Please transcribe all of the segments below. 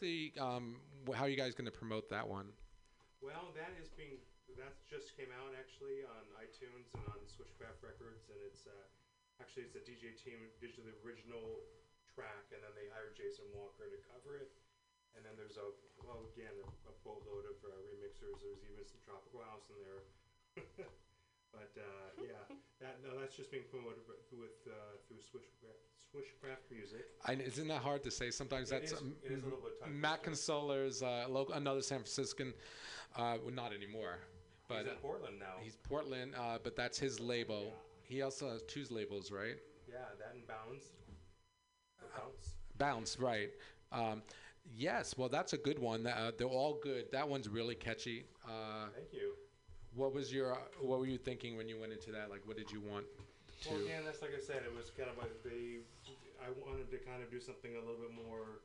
the um? How are you guys going to promote that one? Well, that is being that just came out actually on iTunes and on Switchcraft Records, and it's uh, actually it's a DJ team did the original track, and then they hired Jason Walker to cover it. And then there's a well again a, a boatload of uh, remixers. There's even some Tropical House in there. but uh, yeah, that no, that's just being promoted with uh, through Switchcraft, Switchcraft Music. I, isn't that hard to say? Sometimes It that's is- um, it is a little bit Matt. Consola's uh, local, another San Franciscan. Uh, well, not anymore, but He's in Portland now. he's Portland. Uh, but that's his label. He also has two labels, right? yeah, that and Bounds. Or Bounce. Bounce, right? Um, yes. Well, that's a good one. Uh, they're all good. That one's really catchy. Uh, Thank you. what was your What were you thinking when you went into that? Like, what did you want to? Well, again, that's like I said. It was kind of like they. I wanted to kind of do something a little bit more.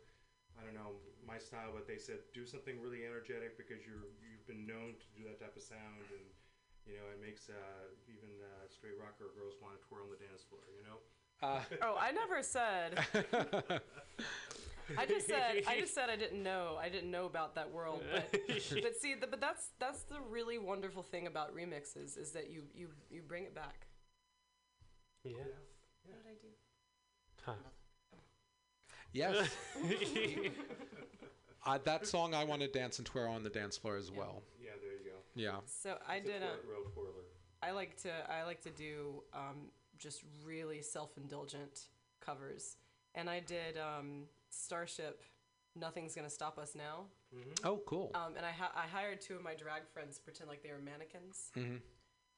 I don't know my style, but they said do something really energetic because you're you've been known to do that type of sound, and you know it makes uh, even uh, straight rocker girls want to twirl on the dance floor. You know. Uh, Oh, I never said. I just said I just said I didn't know. I didn't know about that world. But but see, the, but that's that's the really wonderful thing about remixes is that you you you bring it back. Yeah. What did I do? Huh. yes. uh, that song I want to dance and twirl on the dance floor as well. Yeah, there you go. Yeah. So I It's a did a. twir- real twirler. I like to I like to do um, just really self-indulgent covers, and I did um, Starship. Nothing's gonna stop us now. Oh, cool. Um, and I ha- I hired two of my drag friends to pretend like they were mannequins, Mhm.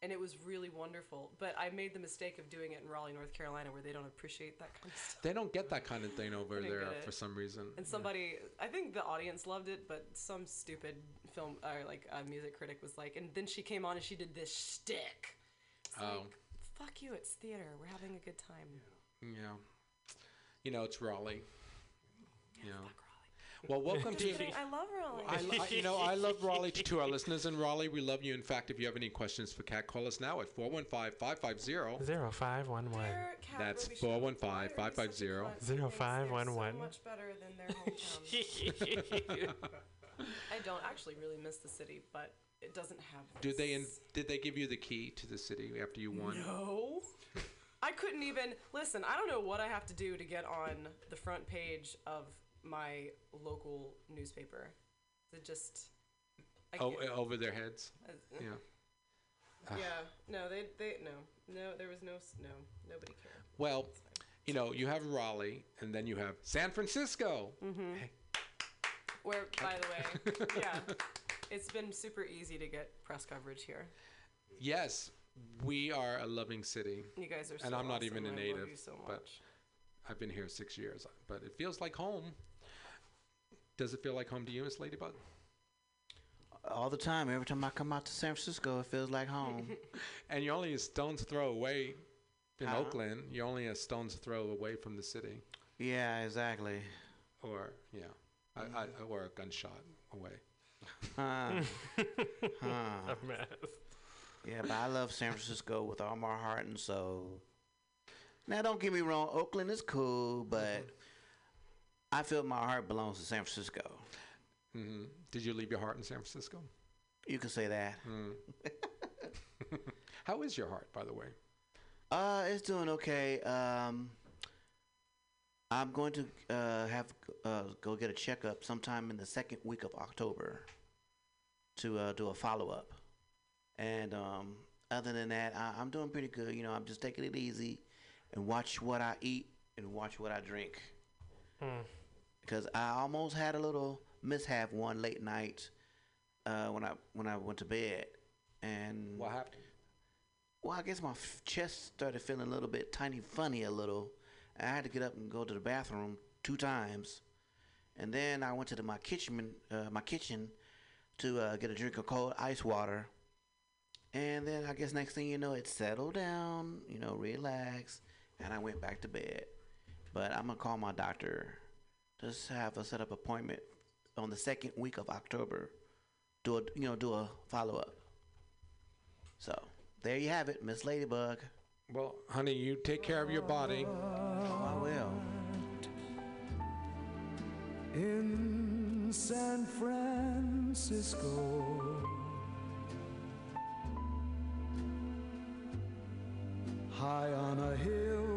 And it was really wonderful. But I made the mistake of doing it in Raleigh, North Carolina, where they don't appreciate that kind of stuff. They don't get that kind of thing over there for some reason. And somebody, I think the audience loved it, but some stupid film or like a music critic was like, and then she came on and she did this shtick. It's Oh. like, fuck you! It's theater. We're having a good time. Yeah. You know, it's Raleigh. You know. Fuck Well, welcome to. I love Raleigh. I, lo- I- you know, I love Raleigh to, to our listeners in Raleigh. We love you. In fact, if you have any questions for Cat, call us now at 415-550. Zero five one one. Their cat That's Ruby 415 Why are you such a 550 cunt? Zero Thinks five they're one so one. much better than their hometown. I don't actually really miss the city, but it doesn't have. Did they in, did they give you the key to the city after you won? No. I couldn't even listen. I don't know what I have to do to get on the front page of my local newspaper. It just. I Oh, can't- uh, over their heads. uh, Yeah. yeah. No, they they no no there was no s- no nobody cared. Well, It's fine. you know, you have Raleigh, and then you have San Francisco. Mm-hmm. Where, by the way, yeah, it's been super easy to get press coverage here. Yes, we are a loving city. You guys are so And I'm not awesome. even a I love native, you so but- much. I've been here six years, but it feels like home. Does it feel like home to you, Miss Ladybug? All the time. Every time I come out to San Francisco, it feels like home. And you're only a stone's throw away in Huh? Oakland. You're only a stone's throw away from the city, yeah, exactly. or yeah, I, I, mm. or a gunshot away. Huh. huh. A mess. Yeah, but I love San Francisco with all my heart and soul. Now, don't get me wrong, Oakland is cool, but mm-hmm. I feel my heart belongs to San Francisco. hmm Did you leave your heart in San Francisco? You can say that. Mm. How is your heart, by the way? Uh, it's doing okay. Um, I'm going to uh, have uh, go get a checkup sometime in the second week of October to uh, do a follow up. And um, other than that, I, I'm doing pretty good. You know, I'm just taking it easy and watch what I eat and watch what I drink. Hmm. Because I almost had a little mishap one late night uh, when I when I went to bed. And What happened? well, I guess my f- chest started feeling a little bit tiny funny a little. I had to get up and go to the bathroom two times, and then I went to the, my kitchen uh, my kitchen to uh, get a drink of cold ice water. And then I guess next thing you know, it settled down, you know, relax, and I went back to bed. But I'm gonna call my doctor, just have a set up appointment on the second week of October. Do a you know do a follow up. So there you have it, Miss Ladybug. Well, honey, you take care of your body. Oh, I will. in San Francisco. High on a hill,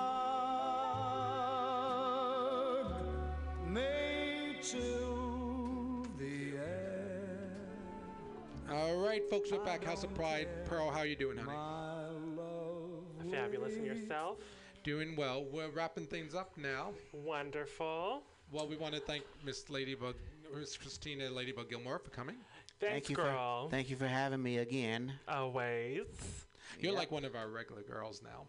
may chill the air. All right, folks, we're back. House of Pride. Pearl, how are you doing, honey? My love Fabulous and yourself. Doing well. We're wrapping things up now. Wonderful. Well, we want to thank Miss Ladybug, Miss Christina Ladybug Gilmore for coming. Thanks, Thank you girl. for thank you for having me again. Always. You're Yep. like one of our regular girls now.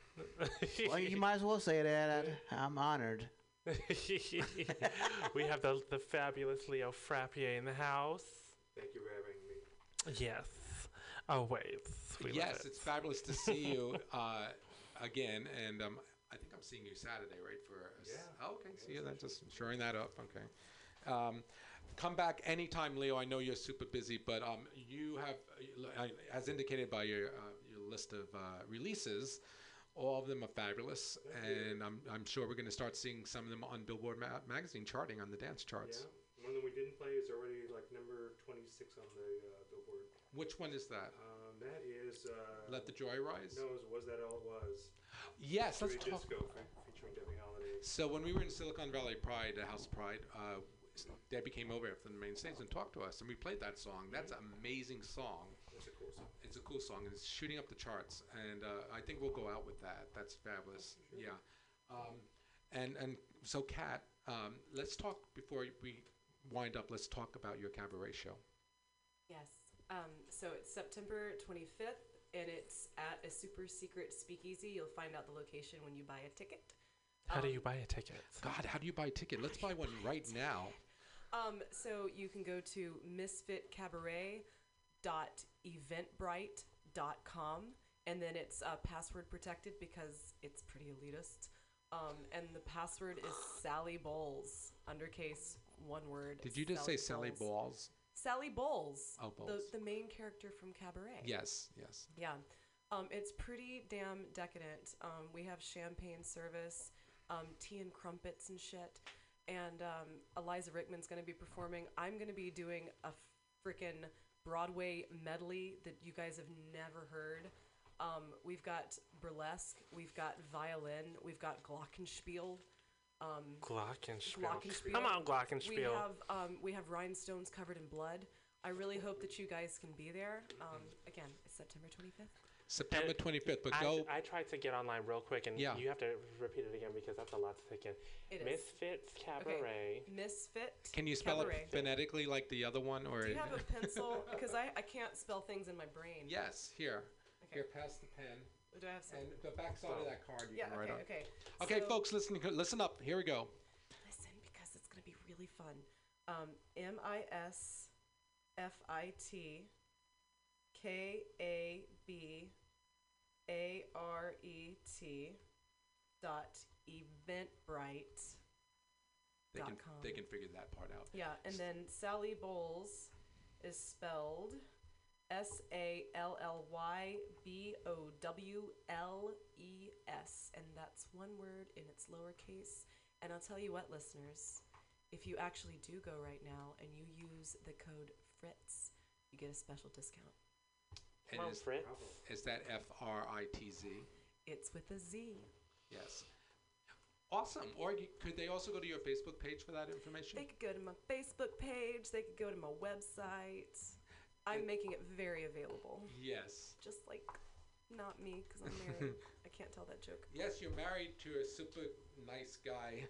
Well, you might as well say that. I, I'm honored. we have the the fabulous Leo Frappier in the house. Thank you for having me. Yes. Always. We yes, it. it's fabulous to see you uh, again, and um, I think I'm seeing you Saturday, right? For s- Yeah. oh, okay, see you then. Just shoring that up. Okay. Um, come back anytime, Leo. I know you're super busy, but um, you have, uh, as indicated by your uh, your list of uh, releases. All of them are fabulous, and I'm, I'm sure we're going to start seeing some of them on Billboard ma- magazine charting on the dance charts. Yeah. One that we didn't play is already like number 26 on the uh, Billboard. Which one is that? Um, that is. Uh, Let the Joy Rise? No, was, was that all it was? Yes, let's talk. Disco fe- featuring Debbie Holiday. So when we were in Silicon Valley Pride, the House of Pride, uh, Debbie came over from the main stage and talked to us, and we played that song. That's an amazing song. It's a cool song. It's a cool song, and it's shooting up the charts. And uh, I think we'll go out with that. That's fabulous. Yeah. Um, and and so, Kat, um, let's talk before we wind up. Let's talk about your cabaret show. Yes. Um, so it's September 25th, and it's at a super secret speakeasy. You'll find out the location when you buy a ticket. How do Um, you buy a ticket? God, how do you buy a ticket? Let's buy one right now. Um, so you can go to misfitcabaret.eventbrite.com, and then it's uh, password protected because it's pretty elitist. Um, and the password is Sally Bowles, undercase one word. Did you just say Sally Bowles. Sally Bowles. Oh, Bowles. The, the main character from Cabaret. Yes, yes. Yeah. Um, it's pretty damn decadent. Um, we have champagne service, um, tea and crumpets and shit. And um, Eliza Rickman's going to be performing. I'm going to be doing a frickin' Broadway medley that you guys have never heard. Um, we've got burlesque, we've got violin, we've got glockenspiel. Um, Glockenspiel. Glockenspiel. Come on, glockenspiel. we have um, we have rhinestones covered in blood. I really hope that you guys can be there. Um, again, it's September 25th. September 25th, but I, go. I tried to get online real quick, and Yeah. you have to repeat it again because that's a lot to take in. It is. Misfits Cabaret. Misfit. Can you spell Cabaret. it phonetically like the other one, or Do you have a pencil? Because I, I can't spell things in my brain. yes? Here, Okay. here, pass the pen, Do I have some? and the back side of that card you Yeah. can write Okay. on. Okay. Okay, So- folks, listen, listen up. Here we go. Listen, because it's gonna be really fun. Um, M I S F I T K A B A R E T dot eventbrite. They Dot can com. they can figure that part out. Yeah, and then Sally Bowles is spelled S A L L Y B O W L E S, and that's one word in its lowercase. And I'll tell you what, listeners, if you actually do go right now and you use the code FRITZ, you get a special discount. And Come on, is, Fritz. is that F R I T Z? It's with a Z. Yes. Awesome. Or you, could they also go to your Facebook page for that information? They could go to my Facebook page. They could go to my website. I'm making it very available. yes. Just like not me, because I'm married. I can't tell that joke. Yes, you're married to a super nice guy.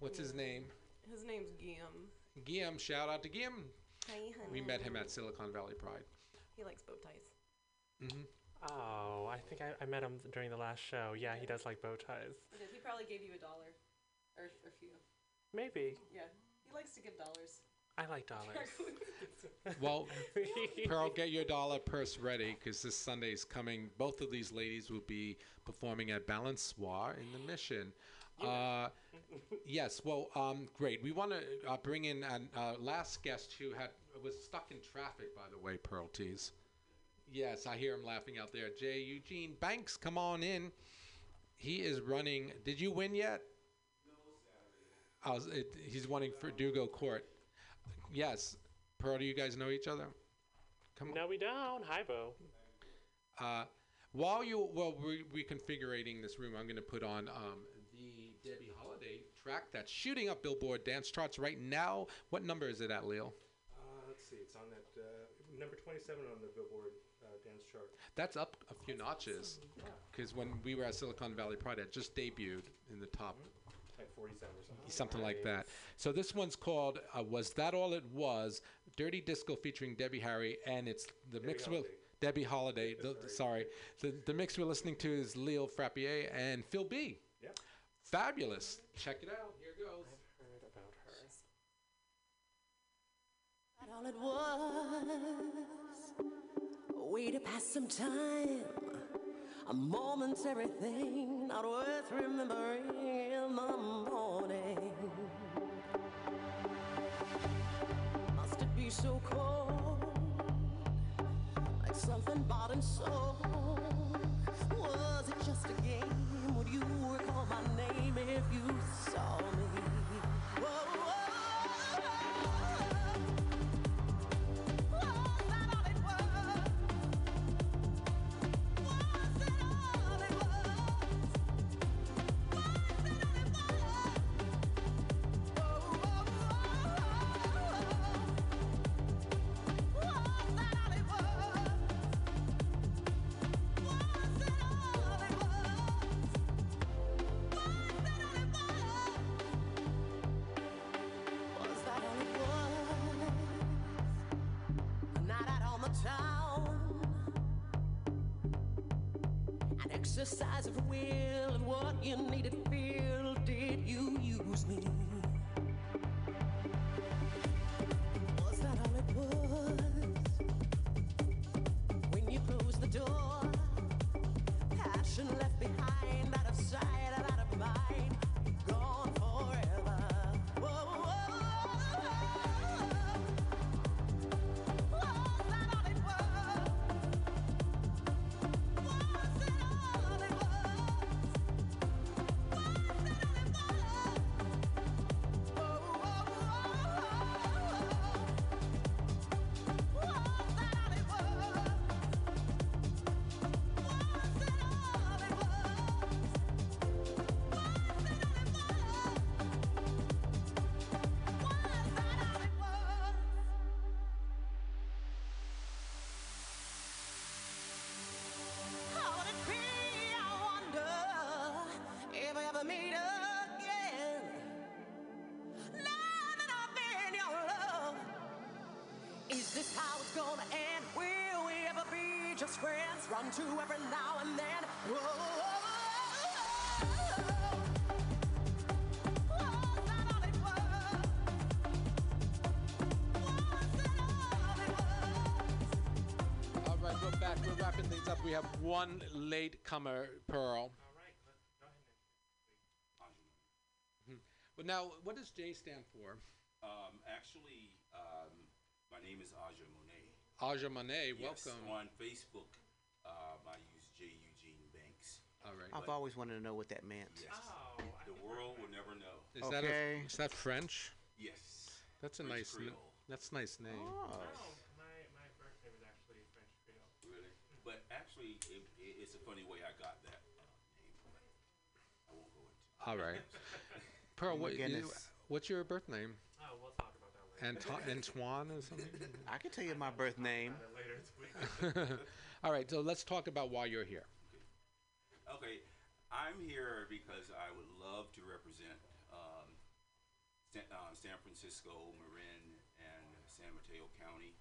What's his name? His name's Guillaume. Guillaume. Shout out to Guillaume. Hi, honey. We met him at Silicon Valley Pride. He likes bow ties. Hmm Oh, I think I, I met him during the last show. Yeah, he does like bow ties. He did. He probably gave you a dollar, or a few. Maybe. Yeah. He likes to give dollars. I like dollars. Well, Pearl, get your dollar purse ready because this Sunday is coming. Both of these ladies will be performing at Balançoire in the Mission. Uh, yes, well, um, great. We want to uh, bring in a uh, last guest who had was stuck in traffic, by the way, Pearl Tees. Yes, I hear him laughing out there. Jay Eugene Banks, come on in. He is running. Did you win yet? No, Saturday. it, he's running for Ducal Court. Yes. Pearl, do you guys know each other? Come no, we don't. Hi, Bo. Uh, while you well re- reconfiguring this room, I'm going to put on um, the Debbie Holiday track that's shooting up Billboard dance charts right now. What number is it at, Leo? Uh, let's see, it's on that uh, number 27 on the Billboard chart. That's up a few notches because when we were at Silicon Valley Pride, it just debuted in the top, Like 47 or something. something like that. So this one's called uh, "Was That All It Was?" Dirty Disco featuring Debbie Harry, and it's the mix with Holiday. Debbie Holiday. The, the- sorry, the the mix we're listening to is Leo Frappier and Phil B. Yeah. Fabulous. Check it out. Here goes. Heard about her. That all it was. Way to pass some time. A momentary thing, not worth remembering in the morning. Must it be so cold? Like something bought and sold? Was it just a game? Would you recall my name if you saw me? Whoa, be just friends? Run to every now and then. Whoa. Was that all it was? Was that all it was? All right, we're back. We're wrapping things up. We have one late comer, Pearl. Mhm. Well, now, what does J stand for? Aja Monet, Yes, welcome. on Facebook, um, I use J. Eugene Banks. All right. I've always wanted to know what that meant. Yes. the world will never know. Is that a, Okay. is that French? Yes. That's a French nice. n- Creole. that's a nice name. Oh. My, my birth name is actually French Creole. Really? But actually, it, it, it's a funny way I got that uh, name. But I won't go into. All right. Pearl, Oh what, you, goodness. what's your birth name? Oh, we'll talk about that later. Anto- Antoine or something? I can tell you my birth name. later. All right, so let's talk about why you're here. Okay, I'm here because I would love to represent um, San, uh, San Francisco, Marin, and San Mateo County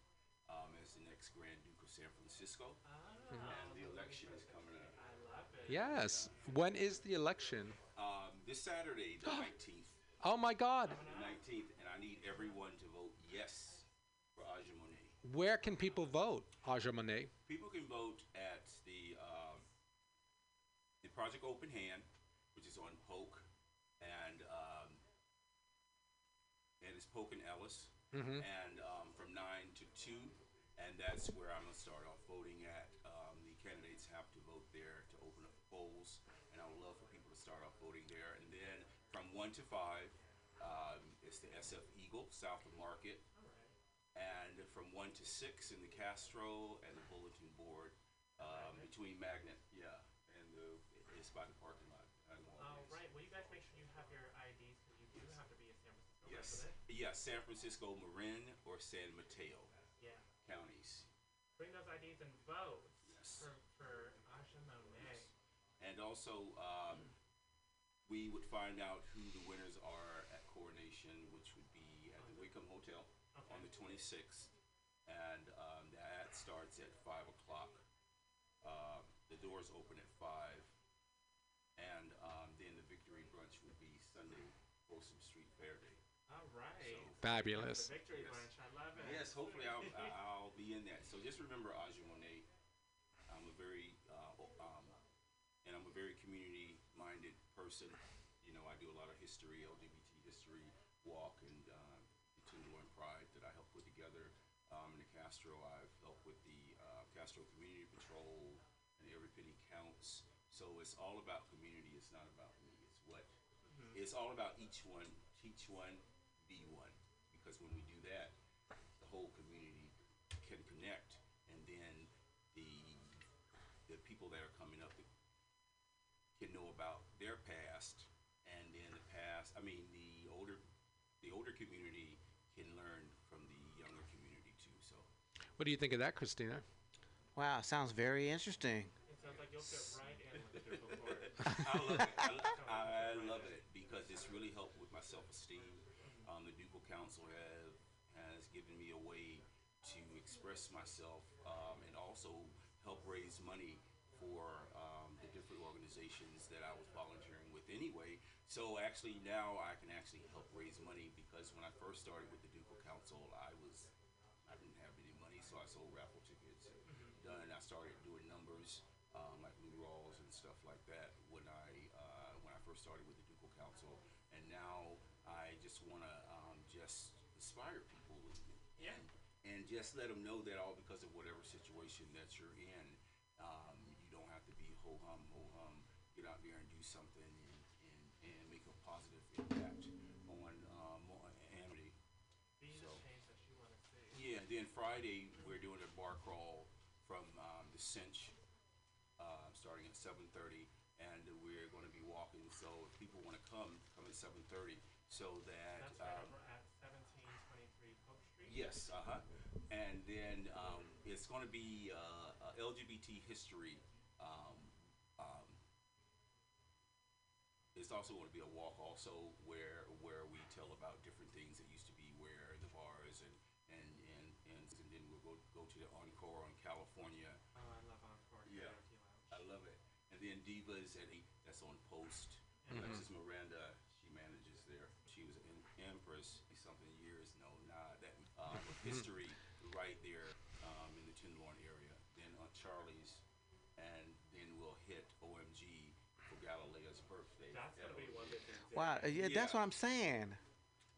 um, as the next Grand Duke of San Francisco. And the election is coming up. I love it. Yes. When is the election? Um, this Saturday, the 19th. Oh my God. The 19th, and I need everyone to vote yes for Aja Monet. Where can people vote, Aja Monet? People can vote at the um, the Project Open Hand, which is on Polk, and um, and it's Polk and Ellis, and um, from nine to two, and that's where I'm gonna start off voting at. Um, the candidates have to vote there to open up the polls, and I would love for people to start off voting there. And then from one to five, um, it's the SF Eagle south of Market and from one to six in the Castro and the bulletin board um, between Magnet, yeah, and the it's by the parking lot. I know Oh, right. Will you guys make sure you have your IDs because you do have to be a San Francisco Yes, yes, San Francisco, Marin, or San Mateo Yeah. counties, Bring those IDs and vote Yes. for for Aja Monet. and also um, we would find out who the winners are at coronation, which would be at the Whitcomb Hotel on the 26th, and um, that starts at five o'clock. Um, the doors open at five, and um, then the victory brunch would be Sunday, Folsom Street Fair Day. All right. Fabulous. The victory Yes. bunch. I love it. Yes, hopefully I'll, I'll be in that. So just remember Aja Monet. I'm a very, uh, um, and I'm a very community-minded person. You know, I do a lot of history, LGBT history walk, and um, the Tenderloin Pride that I help put together. Um, in the Castro, I've helped with the uh, Castro Community Patrol and Every Penny Counts. So it's all about community. It's not about me. It's what it's all about each one. Teach one, be one. Because when we do that, the whole community can connect, about their past, and then the past. I mean, the older the older community can learn from the younger community too. So What do you think of that, Christina? Wow, sounds very interesting. It sounds like you'll fit right in with the Ducal I love it. I, lo- I love it because it's really helped with my self-esteem. Um, the Ducal Council have has given me a way to express myself um, and also help raise money for um, the different organizations that I was volunteering with anyway. So actually now I can actually help raise money because when I first started with the Ducal Council, I was I didn't have any money, so I sold raffle tickets. Done. I started doing numbers um, like Lou Rawls and stuff like that when I uh, when I first started with the Ducal Council, and now I just want to um, just inspire people Yeah. and, and just let them know that all because of whatever situation that you're in, um, be ho hum ho hum. Get out there and do something and, and, and make a positive impact on um, on Amity. So- change that you want to see. Yeah, then Friday, we're doing a bar crawl from um, the Cinch, uh, starting at seven thirty, and we're gonna be walking, so if people wanna come, come at seven thirty, so that, That's right um, at 1723 Polk Street. Yes, uh-huh. And then um, it's going to be uh, uh, LGBT history. Um, um, it's also going to be a walk also where where we tell about different things that used to be where the bars and and and and, and then we'll go go to the encore on California. Oh, I love Encore. Yeah. I love it. And then Divas at eight. That's on Post. Alexis Miranda, she manages there. She was an empress something years. No, nah, that um, history right there um, in the Tenderloin area. Then on Charlie's, Wow, uh, yeah, that's what I'm saying.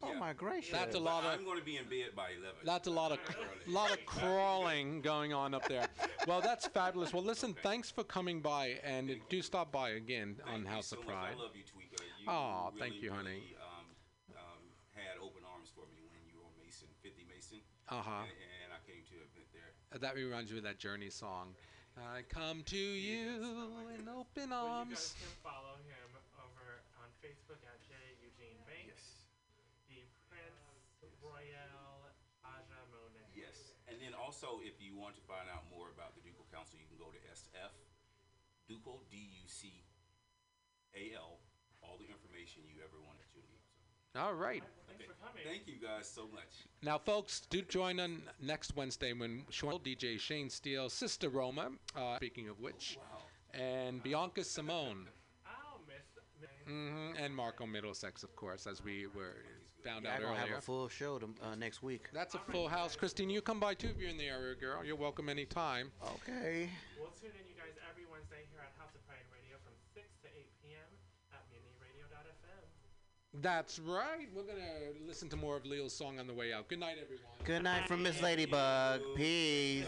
Oh Yeah. my gracious. That's a lot of I'm going to be in bed by eleven. That's a lot of Early. lot of crawling going on up there. Well, that's fabulous. Well, listen, thanks for coming by, and do stop by again Thank on you House so of much. Pride. I love you, Tweeka. You Aw, really, thank you, honey. really, Um, um, had open arms for me when you were Mason, 50 Mason. Uh-huh. And, and I came to an event there. That reminds me of that Journey song. I come to you in open arms. Well, you arms. guys can follow him over on Facebook at J Eugene Banks. Yes. The Prince Royale Aja Monet. Yes. And then also, if you want to find out more about the Ducal Council, you can go to SF, Ducal, D-U-C-A-L, all the information you ever wanted to need. So, All right. Thanks okay. for coming. Thank you guys so much. Now, folks, do join on next Wednesday when Sean, DJ Shane Steele, Sister Roma, uh, speaking of which, Wow. and Bianca Simone. Oh, Miss. Miss hmm And Marco Middlesex, of course, as we were found Yeah, out I'm gonna earlier. have a full show to, uh, next week. That's a full house. Christine, you come by too if you're in the area, girl. You're welcome anytime. Okay. We'll tune in, you guys, every Wednesday here at House of Pride Radio from 6 to 8 p.m. at MutinyRadio.fm. That's right. We're gonna listen to more of Leo's song on the way out. Good night, everyone. Good night from Miss Ladybug. Peace.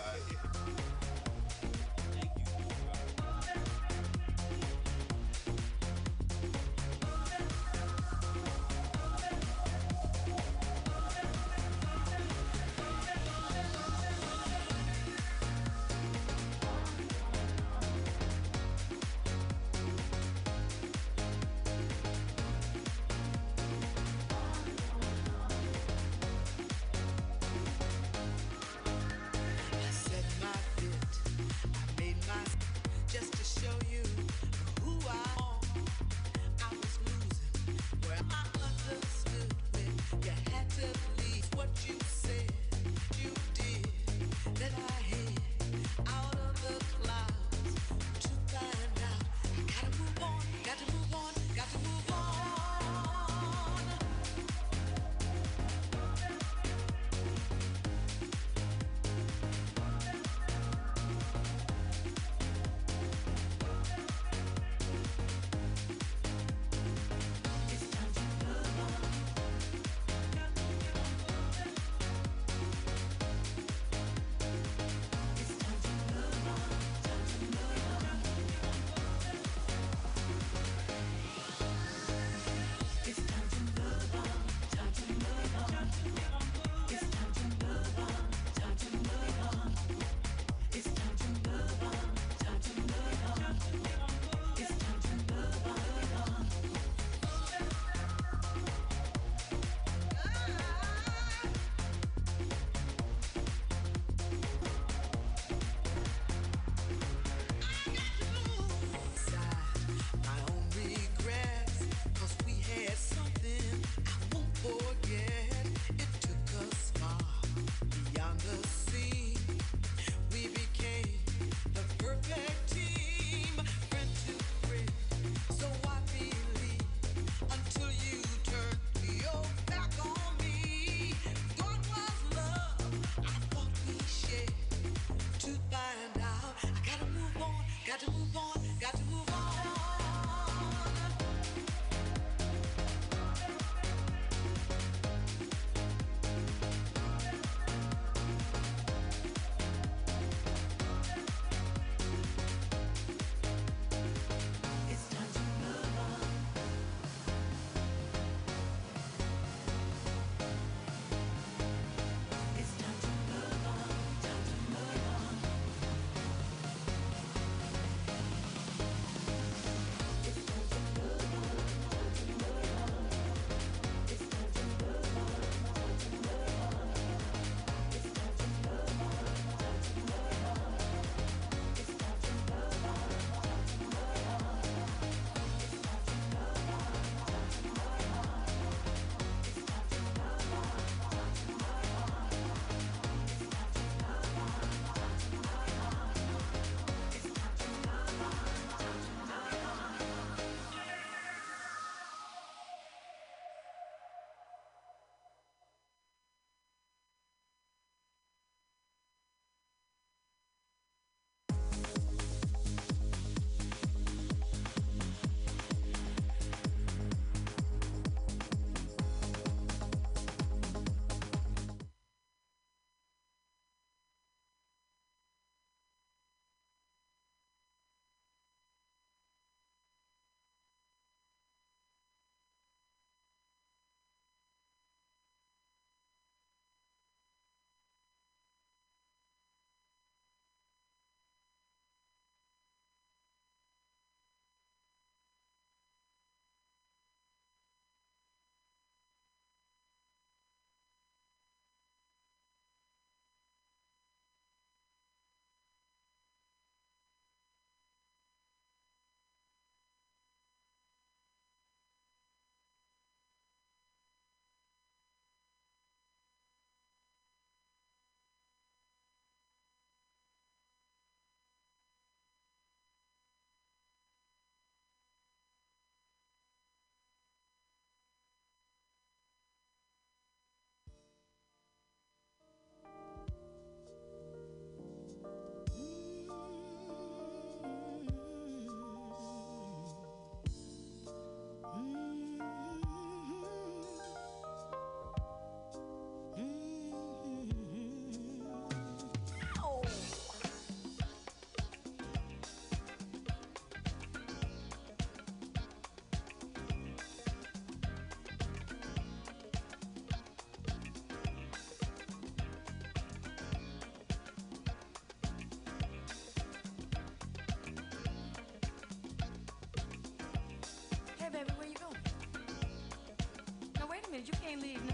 Can't leave now.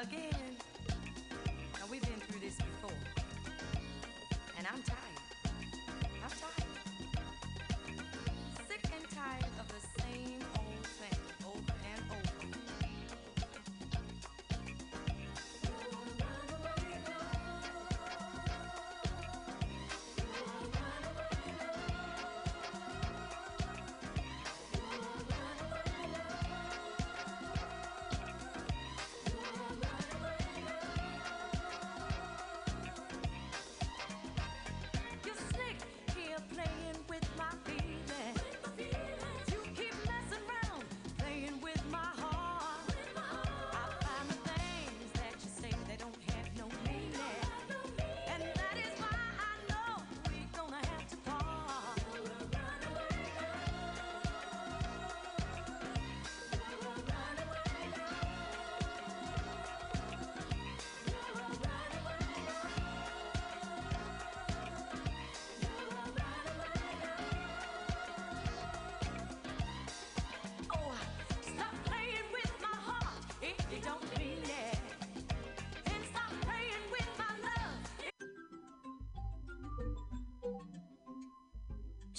Again. Now we've been through this before. And I'm tired.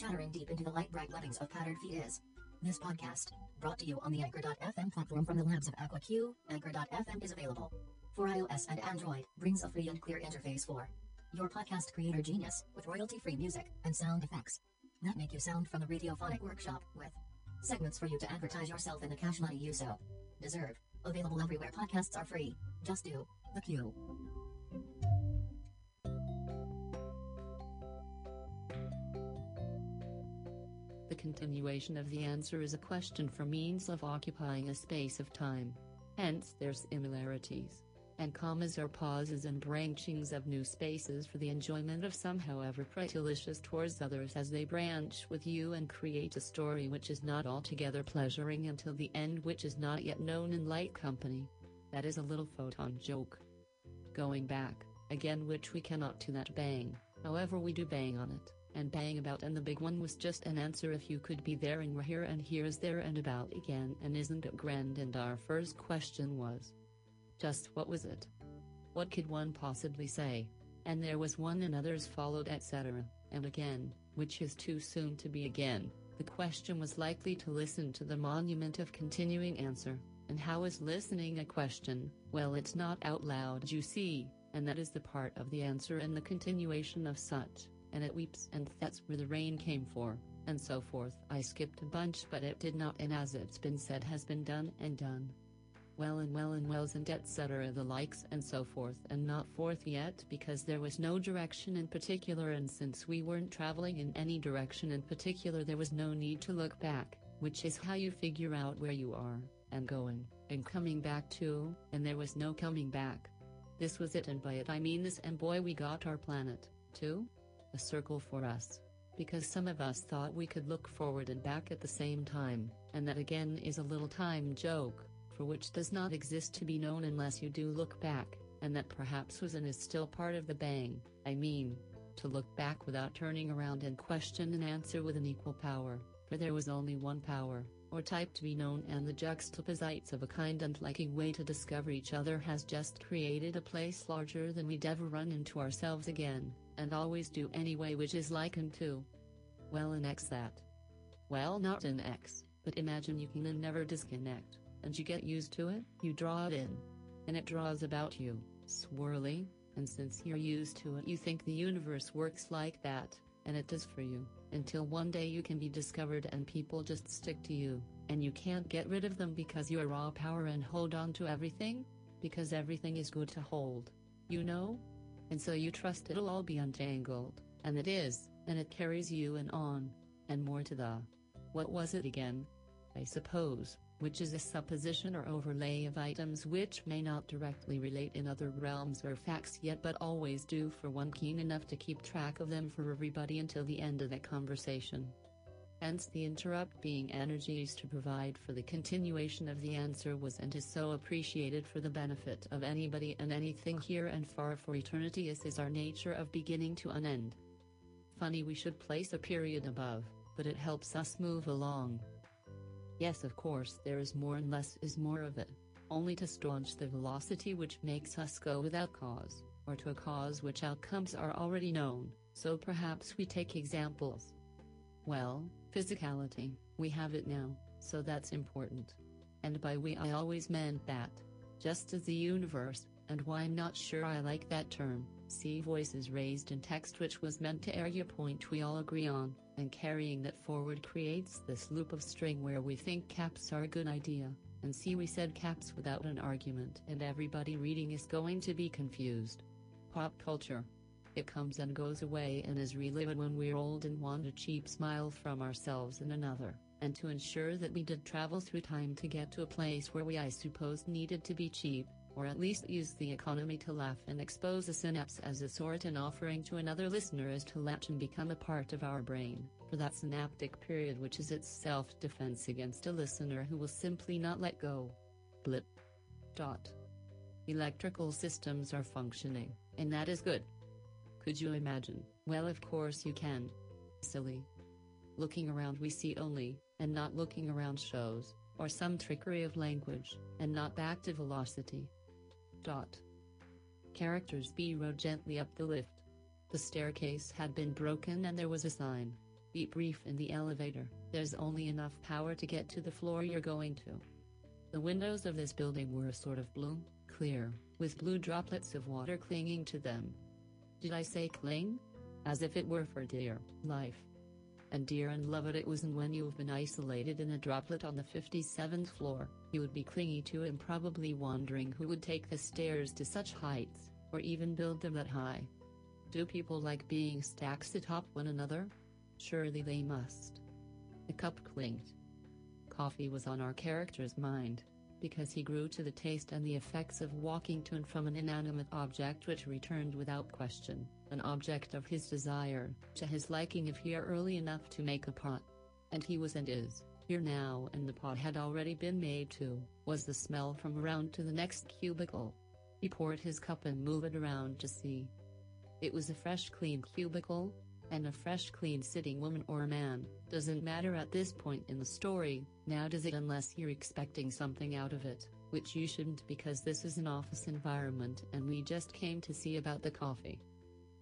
Chattering deep into the light bright webbings of patterned feet is this podcast, brought to you on the Anchor.fm platform from the labs of AquaQ. Anchor.fm is available for iOS and Android, brings a free and clear interface for your podcast creator genius with royalty free music and sound effects that make you sound from the Radiophonic Workshop with segments for you to advertise yourself in the cash money you so deserve. Available everywhere podcasts are free. Just do the Q. continuation of the answer is a question for means of occupying a space of time. Hence their similarities. And commas are pauses and branchings of new spaces for the enjoyment of some however pretylicious towards others as they branch with you and create a story which is not altogether pleasuring until the end which is not yet known in light company. That is a little photon joke. Going back, again which we cannot to that bang, however we do bang on it and bang about and the big one was just an answer if you could be there and we're here and here's there and about again and isn't it grand? And our first question was just what was it? What could one possibly say? And there was one and others followed etc and again which is too soon to be again. The question was likely to listen to the monument of continuing answer. And how is listening a question? Well it's not out loud you see and that is the part of the answer and the continuation of such and it weeps and that's where the rain came for, and so forth. I skipped a bunch but it did not and as it's been said has been done and done. Well and well and wells and etc the likes and so forth and not forth yet because there was no direction in particular and since we weren't traveling in any direction in particular there was no need to look back, which is how you figure out where you are, and going, and coming back to, and there was no coming back. This was it and by it I mean this and boy we got our planet, too? A circle for us. Because some of us thought we could look forward and back at the same time, and that again is a little time joke, for which does not exist to be known unless you do look back, and that perhaps was and is still part of the bang, I mean, to look back without turning around and question and answer with an equal power, for there was only one power, or type to be known and the juxtaposites of a kind and liking way to discover each other has just created a place larger than we'd ever run into ourselves again and always do anyway which is likened to. Well an X that. Well not an X, but imagine you can and never disconnect, and you get used to it, you draw it in. And it draws about you, swirly, and since you're used to it you think the universe works like that, and it does for you, until one day you can be discovered and people just stick to you, and you can't get rid of them because you're raw power and hold on to everything? Because everything is good to hold. You know? And so you trust it'll all be untangled, and it is, and it carries you and on, and more to the. What was it again? I suppose, which is a supposition or overlay of items which may not directly relate in other realms or facts yet but always do for one keen enough to keep track of them for everybody until the end of the conversation. Hence the interrupt being energies to provide for the continuation of the answer was and is so appreciated for the benefit of anybody and anything here and far for eternity as is our nature of beginning to an end. Funny we should place a period above, but it helps us move along. Yes, of course, there is more and less is more of it, only to staunch the velocity which makes us go without cause, or to a cause which outcomes are already known, so perhaps we take examples. Well, physicality, we have it now, so that's important. And by we I always meant that. Just as the universe, and why I'm not sure I like that term, see voices raised in text which was meant to argue a point we all agree on, and carrying that forward creates this loop of string where we think caps are a good idea, and see we said caps without an argument and everybody reading is going to be confused. Pop culture. It comes and goes away and is relived when we're old and want a cheap smile from ourselves and another, and to ensure that we did travel through time to get to a place where we I suppose needed to be cheap, or at least use the economy to laugh and expose a synapse as a sort and offering to another listener is to latch and become a part of our brain, for that synaptic period which is its self-defense against a listener who will simply not let go. Blip. Dot. Electrical systems are functioning, and that is good. Could you imagine? Well, of course you can. Silly. Looking around, we see only, and not looking around shows, or some trickery of language, and not back to velocity. Dot. Characters B rode gently up the lift. The staircase had been broken and there was a sign. Be brief in the elevator, there's only enough power to get to the floor you're going to. The windows of this building were a sort of blue, clear, with blue droplets of water clinging to them. Did I say cling? As if it were for dear life. And dear and loved it was and when you've been isolated in a droplet on the 57th floor, you would be clingy to and probably wondering who would take the stairs to such heights, or even build them that high. Do people like being stacks atop one another? Surely they must. The cup clinked. Coffee was on our character's mind, because he grew to the taste and the effects of walking to and from an inanimate object which returned without question, an object of his desire, to his liking if here early enough to make a pot. And he was and is, here now and the pot had already been made too, was the smell from around to the next cubicle. He poured his cup and moved it around to see. It was a fresh clean cubicle, and a fresh clean sitting woman or a man, doesn't matter at this point in the story, now does it unless you're expecting something out of it, which you shouldn't because this is an office environment and we just came to see about the coffee.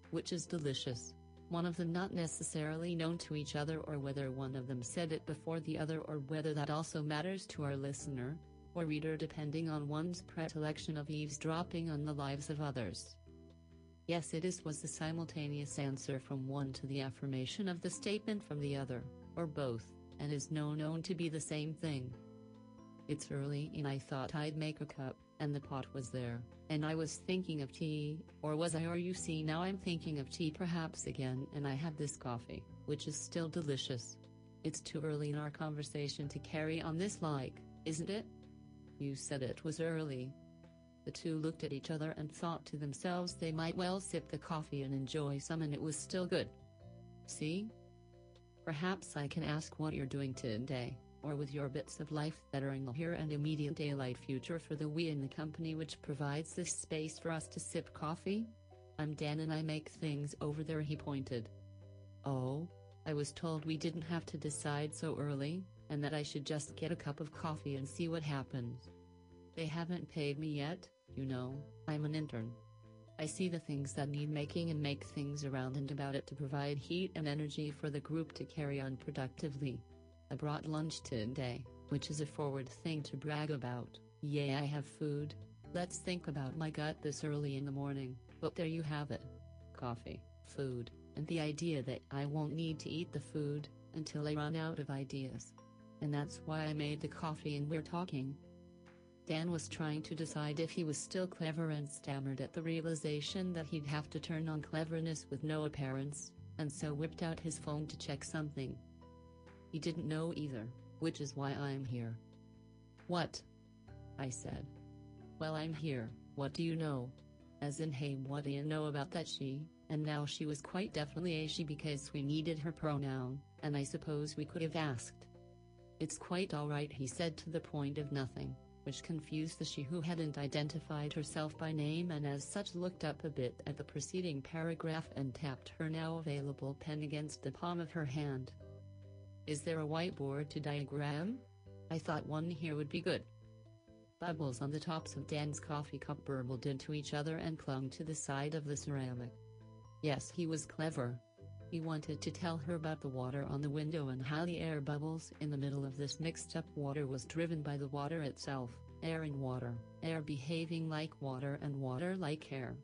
Which is delicious. One of them not necessarily known to each other or whether one of them said it before the other or whether that also matters to our listener, or reader depending on one's predilection of eavesdropping on the lives of others. Yes, it is was the simultaneous answer from one to the affirmation of the statement from the other, or both, and is no known to be the same thing. It's early and I thought I'd make a cup, and the pot was there, and I was thinking of tea, or was I or you see now I'm thinking of tea perhaps again and I have this coffee, which is still delicious. It's too early in our conversation to carry on this like, isn't it? You said it was early, the two looked at each other and thought to themselves they might well sip the coffee and enjoy some and it was still good. See? Perhaps I can ask what you're doing today, or with your bits of life that are in the here and immediate daylight future for the we in the company which provides this space for us to sip coffee? I'm Dan and I make things over there he pointed. Oh, I was told we didn't have to decide so early, and that I should just get a cup of coffee and see what happens. They haven't paid me yet, you know, I'm an intern. I see the things that need making and make things around and about it to provide heat and energy for the group to carry on productively. I brought lunch today, which is a forward thing to brag about. Yay, I have food. Let's think about my gut this early in the morning, but there you have it. Coffee, food, and the idea that I won't need to eat the food until I run out of ideas. And that's why I made the coffee and we're talking. Dan was trying to decide if he was still clever and stammered at the realization that he'd have to turn on cleverness with no appearance, and so whipped out his phone to check something. He didn't know either, which is why I'm here. What? I said. Well, I'm here, what do you know? As in, hey, what do you know about that she? And now she was quite definitely a she because we needed her pronoun, and I suppose we could have asked. It's quite alright, he said to the point of nothing which confused the she who hadn't identified herself by name and as such looked up a bit at the preceding paragraph and tapped her now available pen against the palm of her hand. Is there a whiteboard to diagram? I thought one here would be good. Bubbles on the tops of Dan's coffee cup burbled into each other and clung to the side of the ceramic. Yes, he was clever. He wanted to tell her about the water on the window and how the air bubbles in the middle of this mixed up water was driven by the water itself, air and water, air behaving like water and water like air.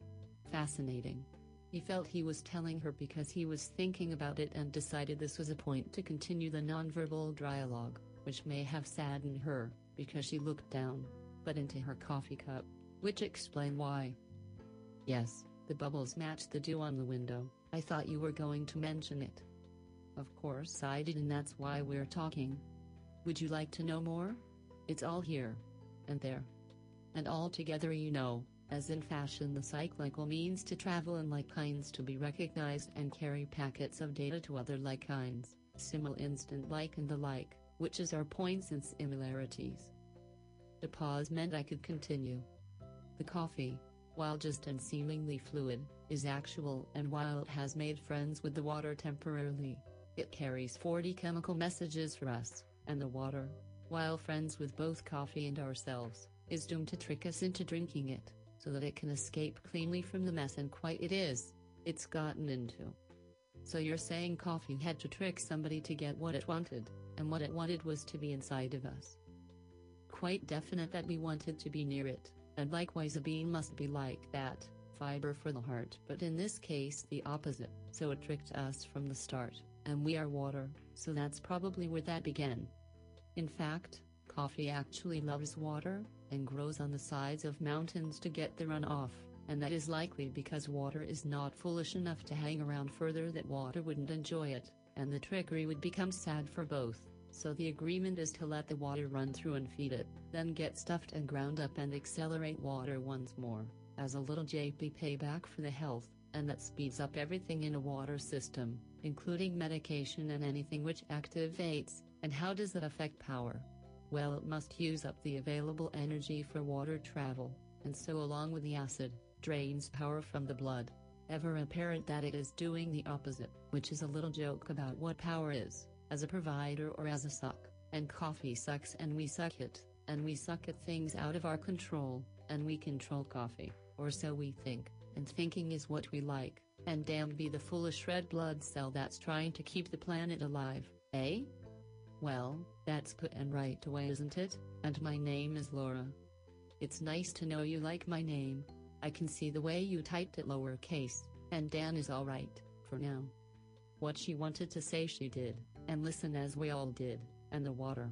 Fascinating. He felt he was telling her because he was thinking about it and decided this was a point to continue the nonverbal dialogue, which may have saddened her, because she looked down, but into her coffee cup, which explained why. Yes, the bubbles matched the dew on the window, I thought you were going to mention it. Of course I did and that's why we're talking. Would you like to know more? It's all here. And there. And all together you know, as in fashion the cyclical means to travel and like kinds to be recognized and carry packets of data to other like kinds, simul instant like and the like, which is our points and similarities. The pause meant I could continue. The coffee, while just and seemingly fluid, is actual and while it has made friends with the water temporarily, it carries 40 chemical messages for us, and the water, while friends with both coffee and ourselves, is doomed to trick us into drinking it, so that it can escape cleanly from the mess and quite it is, it's gotten into. So you're saying coffee had to trick somebody to get what it wanted, and what it wanted was to be inside of us. Quite definite that we wanted to be near it, and likewise a bean must be like that, fiber for the heart but in this case the opposite, so it tricked us from the start, and we are water, so that's probably where that began. In fact, coffee actually loves water, and grows on the sides of mountains to get the runoff, and that is likely because water is not foolish enough to hang around further that water wouldn't enjoy it, and the trickery would become sad for both. So the agreement is to let the water run through and feed it, then get stuffed and ground up and accelerate water once more as a little JP payback for the health, and that speeds up everything in a water system, including medication and anything which activates, and how does that affect power? Well it must use up the available energy for water travel, and so along with the acid, drains power from the blood. Ever apparent that it is doing the opposite, which is a little joke about what power is, as a provider or as a suck, and coffee sucks and we suck it, and we suck at things out of our control, and we control coffee or so we think, and thinking is what we like, and damn be the foolish red blood cell that's trying to keep the planet alive, eh? Well, that's put and right away isn't it, and my name is Laura. It's nice to know you like my name, I can see the way you typed it lowercase, and Dan is alright, for now. What she wanted to say she did, and listen as we all did, and the water.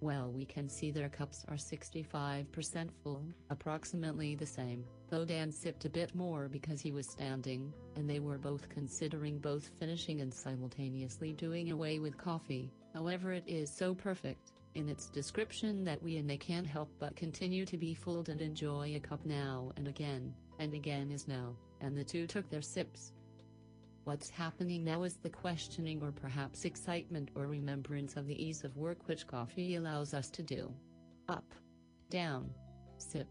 Well we can see their cups are 65% full, approximately the same, though Dan sipped a bit more because he was standing, and they were both considering both finishing and simultaneously doing away with coffee, however it is so perfect, in its description that we and they can't help but continue to be fooled and enjoy a cup now and again, and again is now, and the two took their sips, What's happening now is the questioning or perhaps excitement or remembrance of the ease of work which coffee allows us to do. Up, down, sip,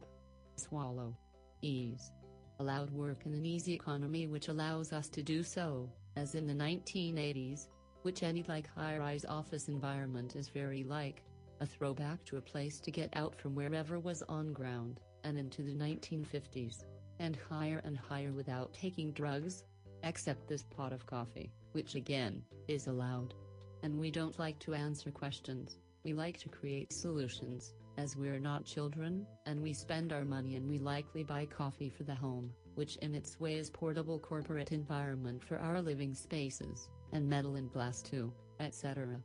swallow, ease. Allowed work in an easy economy which allows us to do so, as in the 1980s, which any like high-rise office environment is very like, a throwback to a place to get out from wherever was on ground, and into the 1950s, and higher and higher without taking drugs, except this pot of coffee, which again, is allowed. And we don't like to answer questions, we like to create solutions, as we're not children, and we spend our money and we likely buy coffee for the home, which in its way is portable corporate environment for our living spaces, and metal and glass too, etc.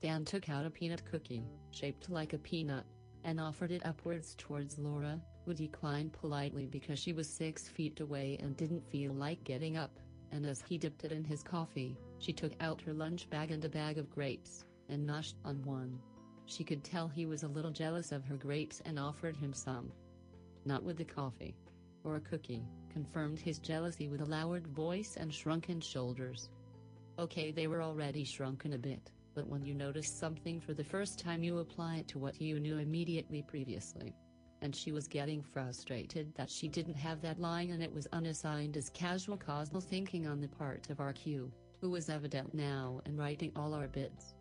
Dan took out a peanut cookie, shaped like a peanut, and offered it upwards towards Laura, who declined politely because she was six feet away and didn't feel like getting up, and as he dipped it in his coffee, she took out her lunch bag and a bag of grapes, and noshed on one. She could tell he was a little jealous of her grapes and offered him some. Not with the coffee. Or a cookie, confirmed his jealousy with a lowered voice and shrunken shoulders. Okay they were already shrunken a bit, but when you notice something for the first time you apply it to what you knew immediately previously and she was getting frustrated that she didn't have that line and it was unassigned as casual causal thinking on the part of RQ, who was evident now and writing all our bits.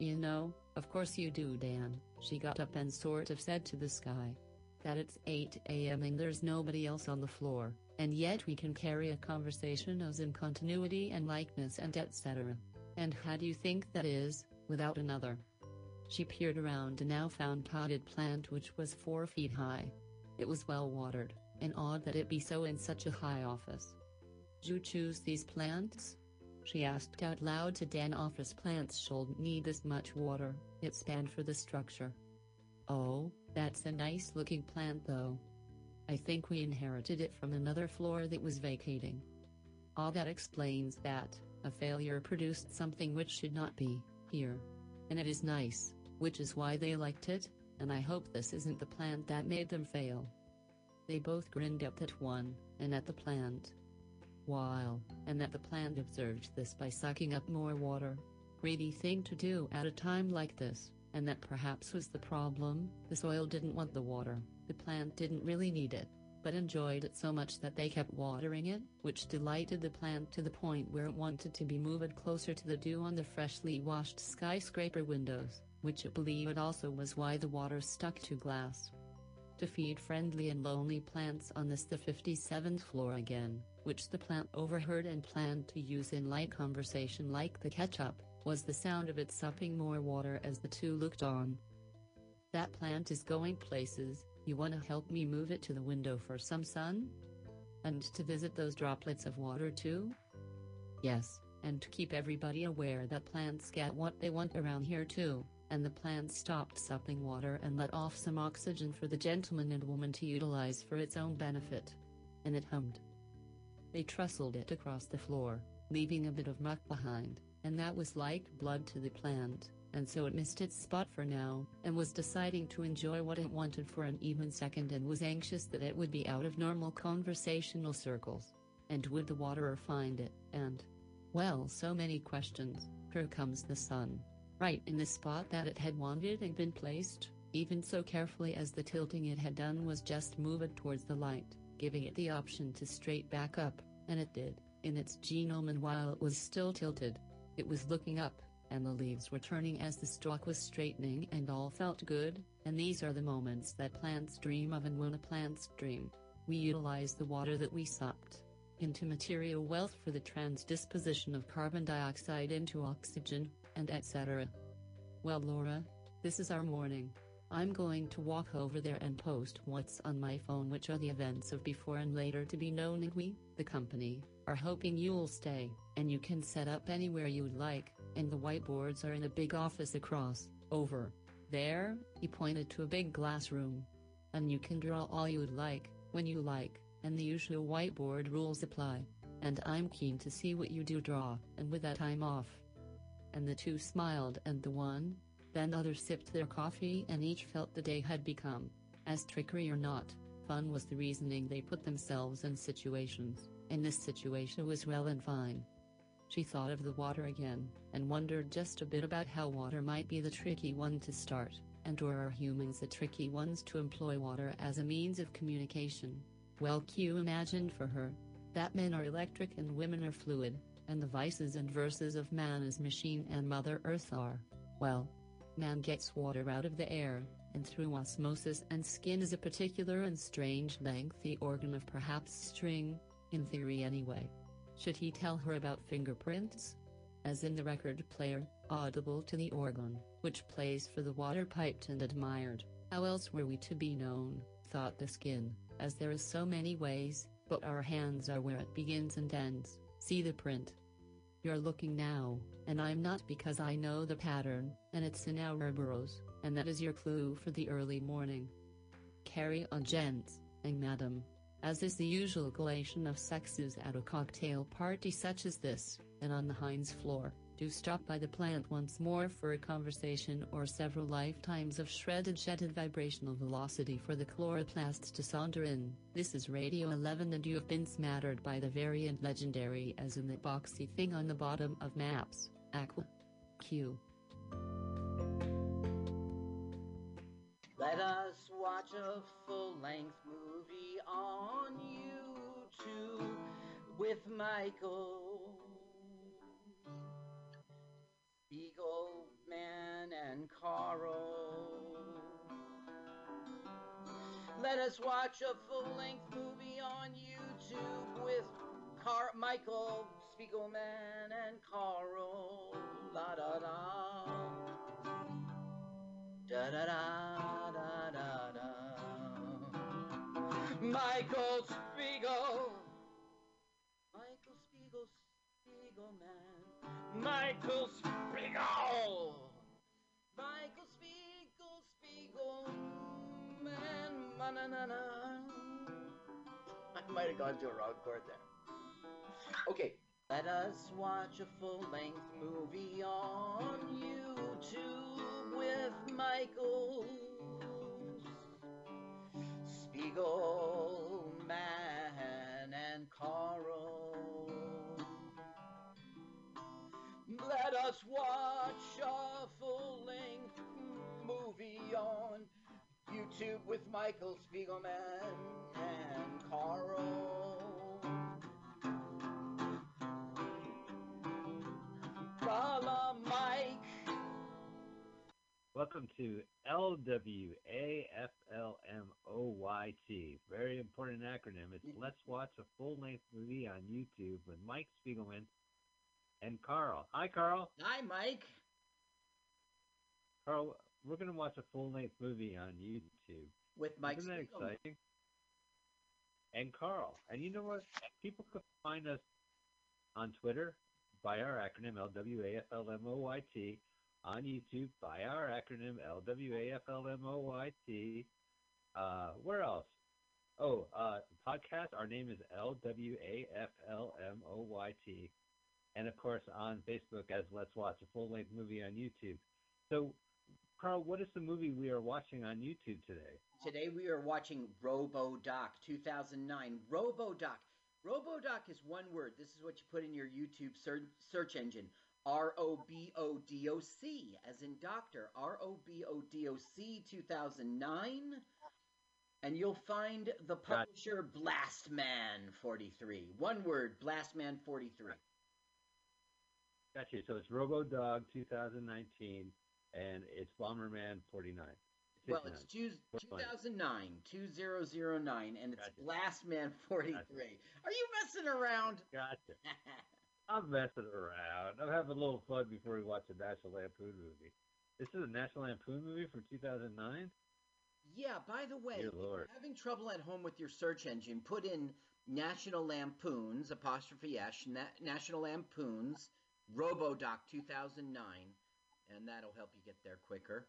You know, Of course you do, Dan. She got up and sort of said to the sky that it's 8 a.m. and there's nobody else on the floor, and yet we can carry a conversation as in continuity and likeness and etc. And how do you think that is, without another? She peered around and now found potted plant which was four feet high. It was well watered, and odd that it be so in such a high office. You choose these plants? She asked out loud to Dan. Office plants should need this much water, it's banned for the structure. Oh, that's a nice looking plant though. I think we inherited it from another floor that was vacating. All that explains that, a failure produced something which should not be, here. And it is nice, which is why they liked it, and I hope this isn't the plant that made them fail. They both grinned up at one, and at the plant. While, and that the plant observed this by sucking up more water. Greedy thing to do at a time like this, and that perhaps was the problem, the soil didn't want the water, the plant didn't really need it, but enjoyed it so much that they kept watering it, which delighted the plant to the point where it wanted to be moved closer to the dew on the freshly washed skyscraper windows, which it believed also was why the water stuck to glass. To feed friendly and lonely plants on this the 57th floor again, which the plant overheard and planned to use in light conversation like the ketchup, was the sound of it supping more water as the two looked on. That plant is going places, you wanna help me move it to the window for some sun? And to visit those droplets of water too? Yes, and to keep everybody aware that plants get what they want around here too, and the plant stopped supping water and let off some oxygen for the gentleman and woman to utilize for its own benefit. And it hummed. They trustled it across the floor, leaving a bit of muck behind, and that was like blood to the plant, and so it missed its spot for now, and was deciding to enjoy what it wanted for an even second and was anxious that it would be out of normal conversational circles. And would the waterer find it, and. Well, so many questions. Here comes the sun. Right in the spot that it had wanted and been placed, even so carefully as the tilting it had done was just move it towards the light, giving it the option to straight back up, and it did, in its genome and while it was still tilted, it was looking up, and the leaves were turning as the stalk was straightening and all felt good, and these are the moments that plants dream of and when a plant's dream, we utilize the water that we sucked into material wealth for the transdisposition of carbon dioxide into oxygen, and etc. Well Laura, this is our morning. I'm going to walk over there and post what's on my phone which are the events of before and later to be known and we, the company, are hoping you'll stay, and you can set up anywhere you'd like, and the whiteboards are in a big office across, over. There, he pointed to a big glass room. And you can draw all you'd like, when you like, and the usual whiteboard rules apply. And I'm keen to see what you do draw, and with that I'm off. And the two smiled and the one, then other sipped their coffee and each felt the day had become, as trickery or not, fun was the reasoning they put themselves in situations, and this situation was well and fine. She thought of the water again, and wondered just a bit about how water might be the tricky one to start, and or are humans the tricky ones to employ water as a means of communication? Well Q imagined for her, that men are electric and women are fluid, and the vices and verses of man as machine and Mother Earth are, well, man gets water out of the air, and through osmosis and skin is a particular and strange lengthy organ of perhaps string, in theory anyway. Should he tell her about fingerprints? As in the record player, audible to the organ, which plays for the water piped and admired, how else were we to be known, thought the skin, as there is so many ways, but our hands are where it begins and ends, see the print. You're looking now, and I'm not because I know the pattern, and it's in our burrows, and that is your clue for the early morning. Carry on gents, and madam. As is the usual collation of sexes at a cocktail party such as this, and on the Heinz floor, do stop by the plant once more for a conversation or several lifetimes of shredded jetted vibrational velocity for the chloroplasts to saunter in. This is Radio 11 and you have been smattered by the variant legendary as in the boxy thing on the bottom of maps, Aqua. Q. watch a full length movie on YouTube with Michael. Eagle Man and Carl. Let us watch a full length movie on YouTube with Car- Michael Spiegelman and Carl. La da. Da da da da da da. Michael Spiegel. Michael Spiegel, Spiegelman. Michael Spiegel. Michael Spiegel, Spiegelman. Ma-na-na-na. I might have gone to a wrong chord there. Okay, let us watch a full length movie on YouTube with Michael Spiegelman and Carl. Let us watch a full length movie on YouTube with Michael Spiegelman and Carl. Follow Mike. Welcome to LWAFLMOYT. Very important acronym. It's mm-hmm. Let's Watch a Full Length Movie on YouTube with Mike Spiegelman and Carl. Hi, Carl. Hi, Mike. Carl, we're going to watch a full length movie on YouTube. With Mike Isn't that Spiegelman. exciting? And Carl. And you know what? People can find us on Twitter by our acronym LWAFLMOYT, on YouTube by our acronym LWAFLMOYT. Uh, where else? Oh, uh, podcast. Our name is LWAFLMOYT. And of course, on Facebook as Let's Watch a Full Length Movie on YouTube. So, Carl, what is the movie we are watching on YouTube today? Today we are watching RoboDoc 2009. RoboDoc. RoboDoc is one word. This is what you put in your YouTube ser- search engine. R O B O D O C, as in doctor. R O B O D O C 2009. And you'll find the publisher Blastman 43. One word, Blastman 43. Gotcha. So it's RoboDog 2019, and it's Bomberman 49. Well, it's two, 2009, 2009, and it's Blastman 43. Are you messing around? Gotcha. I'm messing around. I'm having a little fun before we watch a National Lampoon movie. This is a National Lampoon movie from 2009? Yeah, by the way, if you're having trouble at home with your search engine, put in National Lampoons, apostrophe S, Na- National Lampoons, RoboDoc 2009, and that'll help you get there quicker.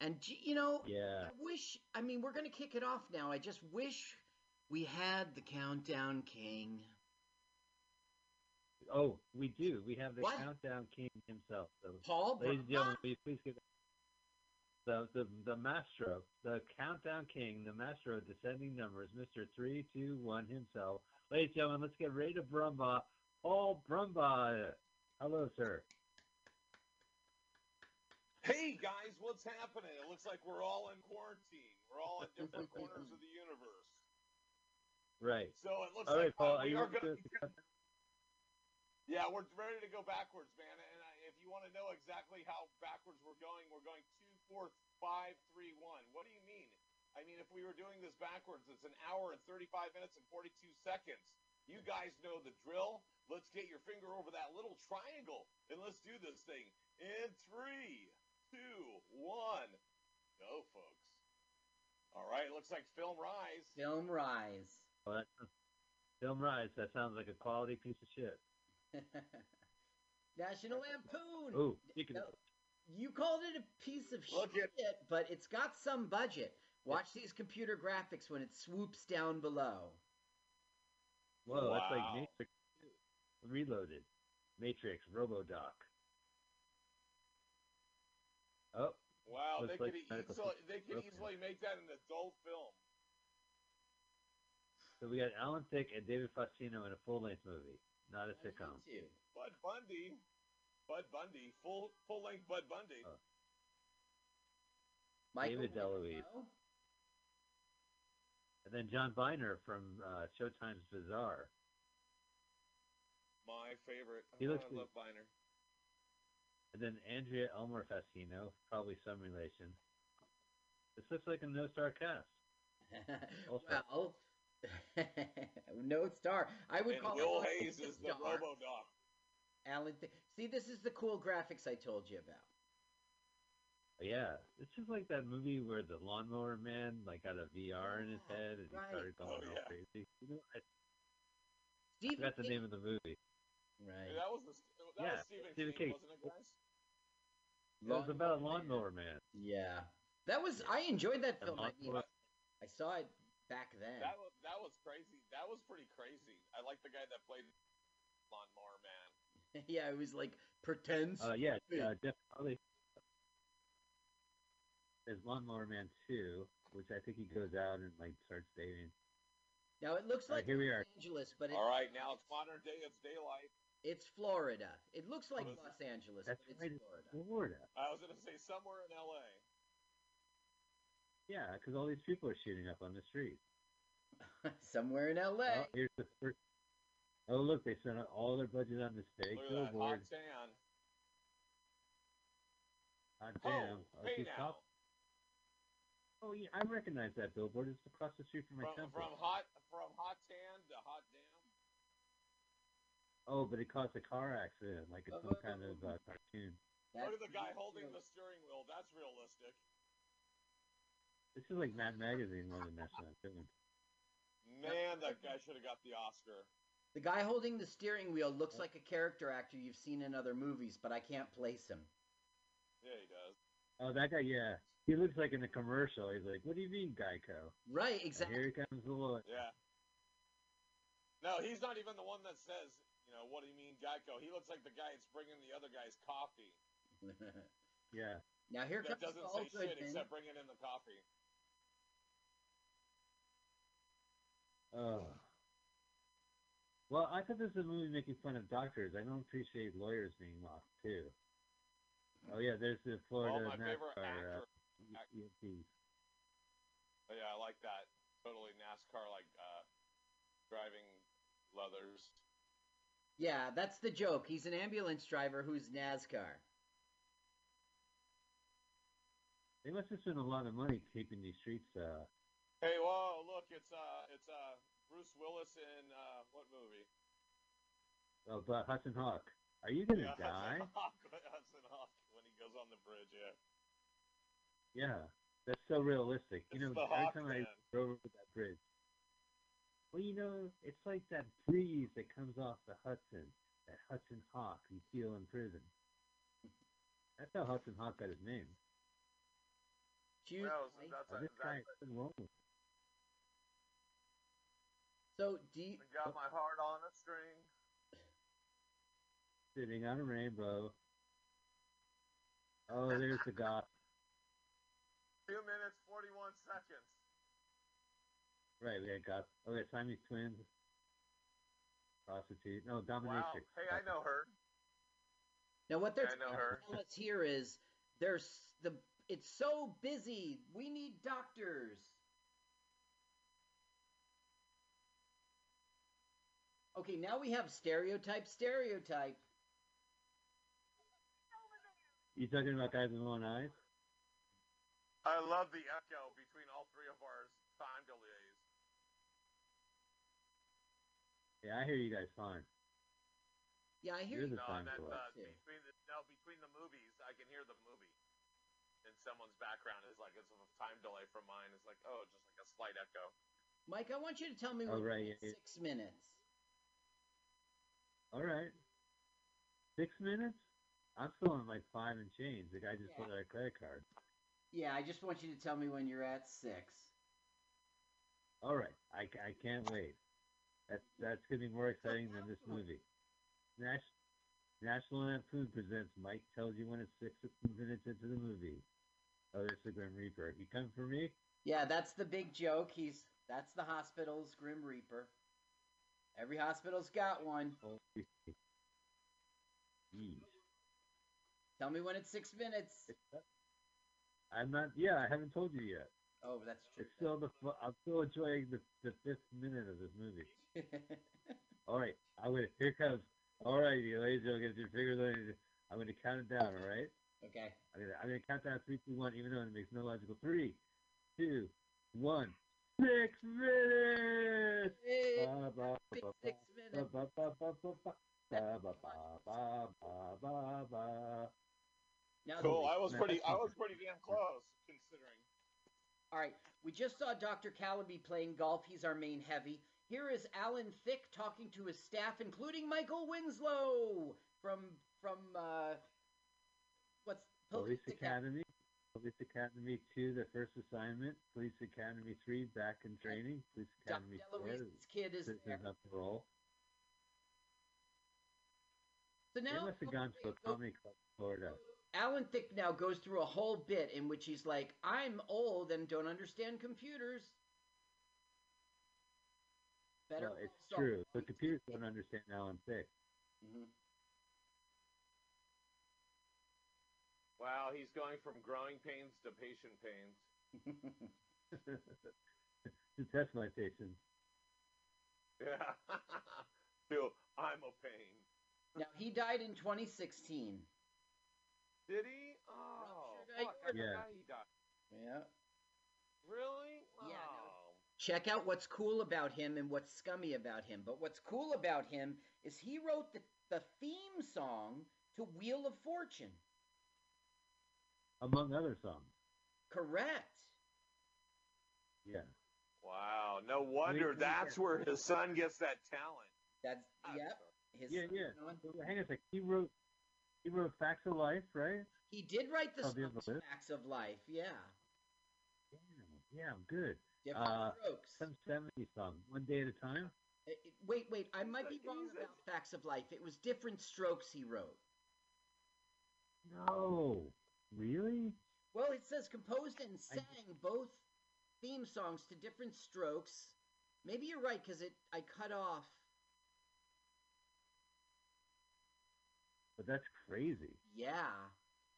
And, you know, Yeah. I wish, I mean, we're going to kick it off now. I just wish we had the Countdown King. Oh, we do. We have the What? Countdown King himself. So, Paul ladies and gentlemen, will you please give the, the, the maestro, the Countdown King, the master of descending numbers, Mr. 321 himself. Ladies and gentlemen, let's get ready to Brumbaugh. Paul Brumbaugh. Hello, sir. Hey guys, what's happening? It looks like we're all in quarantine. We're all in different corners of the universe. Right. So it looks All like right, Paul, uh, are we you are ready gonna. to- Yeah, we're ready to go backwards, man. And I, if you want to know exactly how backwards we're going, we're going two, four, five, three, one. What do you mean? I mean, if we were doing this backwards, it's an hour and 35 minutes and 42 seconds. You guys know the drill. Let's get your finger over that little triangle and let's do this thing in three, two, one. Go, folks. All right, looks like Film Rise. Film Rise. Oh, that, Film Rise. That sounds like a quality piece of shit. National Lampoon. Ooh, speaking No, of you called it a piece of Look shit, but it's got some budget. Watch these computer graphics when it swoops down below. Whoa, that's like Matrix Reloaded. Matrix, Robodoc. Oh, Wow, they like could e- easily, they could broken. easily make that an adult film. so we got Alan Thicke and David Faustino in a full-length movie, not a sitcom. Too. Bud Bundy, Bud Bundy, full full length Bud Bundy. Oh. Michael David DeLuise. And then John Byner from uh, Showtime's Bizarre. My favorite. He Oh, looks I love Byner. And And then Andrea Elmer Fassino, probably some relation. This looks like a no star cast. Well, no star. I would and call Will it Hayes is the star. Robo Doc. Alan, Th- see, this is the cool graphics I told you about. Yeah, it's just like that movie where the lawnmower man like got a VR in his ah, head and he started going Oh, all crazy. You know, I Stephen forgot the King- name of the movie. Right. That was the, that Yeah, was Stephen, Stephen King, King. wasn't it, guys? It was about a lawnmower man. Yeah, that was. I enjoyed that A film. I, mean, I saw it back then. That was that was crazy. That was pretty crazy. I like the guy that played Lawnmower Man. yeah, it was like pretends. Uh, yeah, big. uh, Jeff Harley. There's Lawnmower Man 2, which I think he goes out and like starts dating. Now it looks All right, like here we Los are. Angeles, but it, All right, now it's modern day. It's daylight. it's Florida. It looks like What is Los Angeles, That's but it's right, it's Florida. Florida. I was gonna say somewhere in L.A. Yeah, because all these people are shooting up on the street. Somewhere in LA. Oh, here's the first. Oh, look, they spent all their budget on the steak Look at that hot billboard. tan. Hot Oh, damn. Oh, hey now. top- Oh, yeah, I recognize that billboard. It's across the street from my From, temple. from hot from hot tan to hot damn. Oh, but it caused a car accident, like it's some kind of uh, cartoon. Look at the guy holding the steering wheel. That's realistic. This is like Mad Magazine more than National Lampoon. Man, that guy should have got the Oscar. The guy holding the steering wheel looks like a character actor you've seen in other movies, but I can't place him. Yeah, he does. Oh, that guy, yeah. He looks like in the commercial. He's like, "What do you mean, Geico?" Right, And exactly. here comes the lawyer. Yeah. No, he's not even the one that says, you know, what do you mean, Geico? He looks like the guy that's bringing the other guy's coffee. Yeah. now here that comes doesn't Saul say shit Goodman. except bringing in the coffee. Oh. Well, I thought this was a movie making fun of doctors. I don't appreciate lawyers being mocked too. Oh yeah, there's the Florida oh, my favorite NASCAR actor. uh, EMTs. Oh, yeah, I like that. Totally NASCAR, like uh, driving leathers. Yeah, that's the joke. He's an ambulance driver who's NASCAR. They must have spent a lot of money keeping these streets. Uh, Hey, whoa! Look, it's uh, it's uh, Bruce Willis in uh, what movie? oh, but Hudson Hawk, are you gonna yeah, die? Hudson Hawk, Hudson Hawk when he goes on the bridge. Yeah. Yeah, that's so realistic. You know, the every Hawk time I Man. drove over that bridge, well, you know, it's like that breeze that comes off the Hudson, that Hudson Hawk you feel in prison. That's how Hudson Hawk got his name. Choose Well, life. that's a, this guy that's is wrong. with So do you, a, got my heart on a string. sitting on a rainbow. Oh, there's the guy. Two minutes forty-one seconds. Right, we got got. Okay, Siamese twins. Prostitute. No, Wow. dominatrix. Hey, I know her. now what they're I know her. telling us here is there's the it's so busy. We need doctors. Okay, now we have stereotype, stereotype. You talking about guys with one eyes? I love the echo between all three of our time delays. Yeah, I hear you guys fine. Yeah, I hear You're you. the No, time meant uh, between the no between the movies, I can hear the movie. And someone's background is like it's a time delay from mine. It's like oh, just like a slight echo. Mike, I want you to tell me Oh, when right, you're at yeah, yeah. six minutes. All right. Six minutes? I'm still on like five and change. The guy just Yeah. put out a credit card. Yeah, I just want you to tell me when you're at six. All right. I, I can't wait. That's that's gonna be more exciting than this movie. Nash, National Lampoon presents Mike tells you when it's six minutes into the movie. Oh, there's the Grim Reaper. You come for me? Yeah, that's the big joke. He's that's the hospital's Grim Reaper. Every hospital's got one. Holy shit. Yeesh. Tell me when it's six minutes. I'm not. Yeah, I haven't told you yet. Oh, that's true. It's still the. I'm still enjoying the the fifth minute of this movie. All right, I'm gonna. Here comes. All right, you ladies gentlemen, get your fingers on. I'm gonna count it down. All right. Okay. I'm gonna, I'm gonna count down three, two, one, even though it makes no logical. Three, two, one six minutes. Six minutes. Cool. I was pretty. I was pretty damn close considering. All right. We just saw Dr. Callaby playing golf. He's our main heavy. Here is Alan Thicke talking to his staff, including Michael Winslow from from uh, what's Police Academy. Police Academy 2, the first assignment. Police Academy 3, back in training. Police Academy 4, DeLuise's kid is there. up parole. So They now must have gone to a comedy club in Florida. Alan Thicke now goes through a whole bit in which he's like, "I'm old and don't understand computers." Better. Well, it's true. The computers don't understand Alan Thicke. Mhm. Wow, he's going from growing pains to patient pains. to test my patience. Yeah. to I'm a pain. Now he died in 2016. Did he? Oh, I- fuck! I Yeah. he died. Yeah. Really? Yeah, Oh. Check out what's cool about him and what's scummy about him. But what's cool about him is he wrote the, the theme song to Wheel of Fortune. Among other songs. Correct. Yeah. Wow. No wonder that's where his son gets that talent. That's yep. His Yeah, yeah. went So, Hang on a sec. He wrote, he wrote Facts of Life, right? He did write the Oh, the other songs list? Facts of Life. Yeah. Yeah, good. Different Uh, strokes. some 70 song. One day at a time? Uh, it- Wait, wait. I might be wrong about Facts of Life. It was different strokes he wrote. No. Really? Well, it says composed and sang both theme songs to different strokes. Maybe you're right because it I cut off. But that's crazy. Yeah.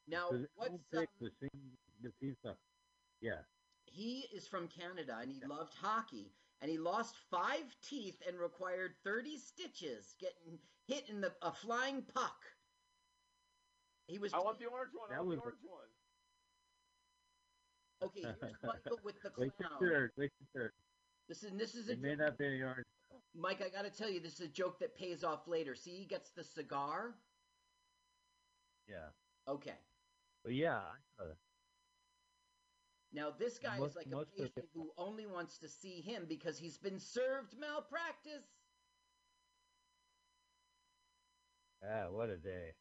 Now, what's um, Thicke was the theme song. Yeah. he is from Canada and he loved hockey and he lost five teeth and required 30 stitches getting hit in the a flying puck. He was I want the orange one. I That want was the a- orange one. Okay, here's Michael with the Wait clown. your third. Wait your third. This is this is a It may joke- not be any orange. Mike, I got to tell you, this is a joke that pays off later. See, he gets the cigar. Yeah. Okay. But yeah. I- Now this guy Most- is like a most the- patient who only wants to see him because he's been served malpractice. Ah, what a day.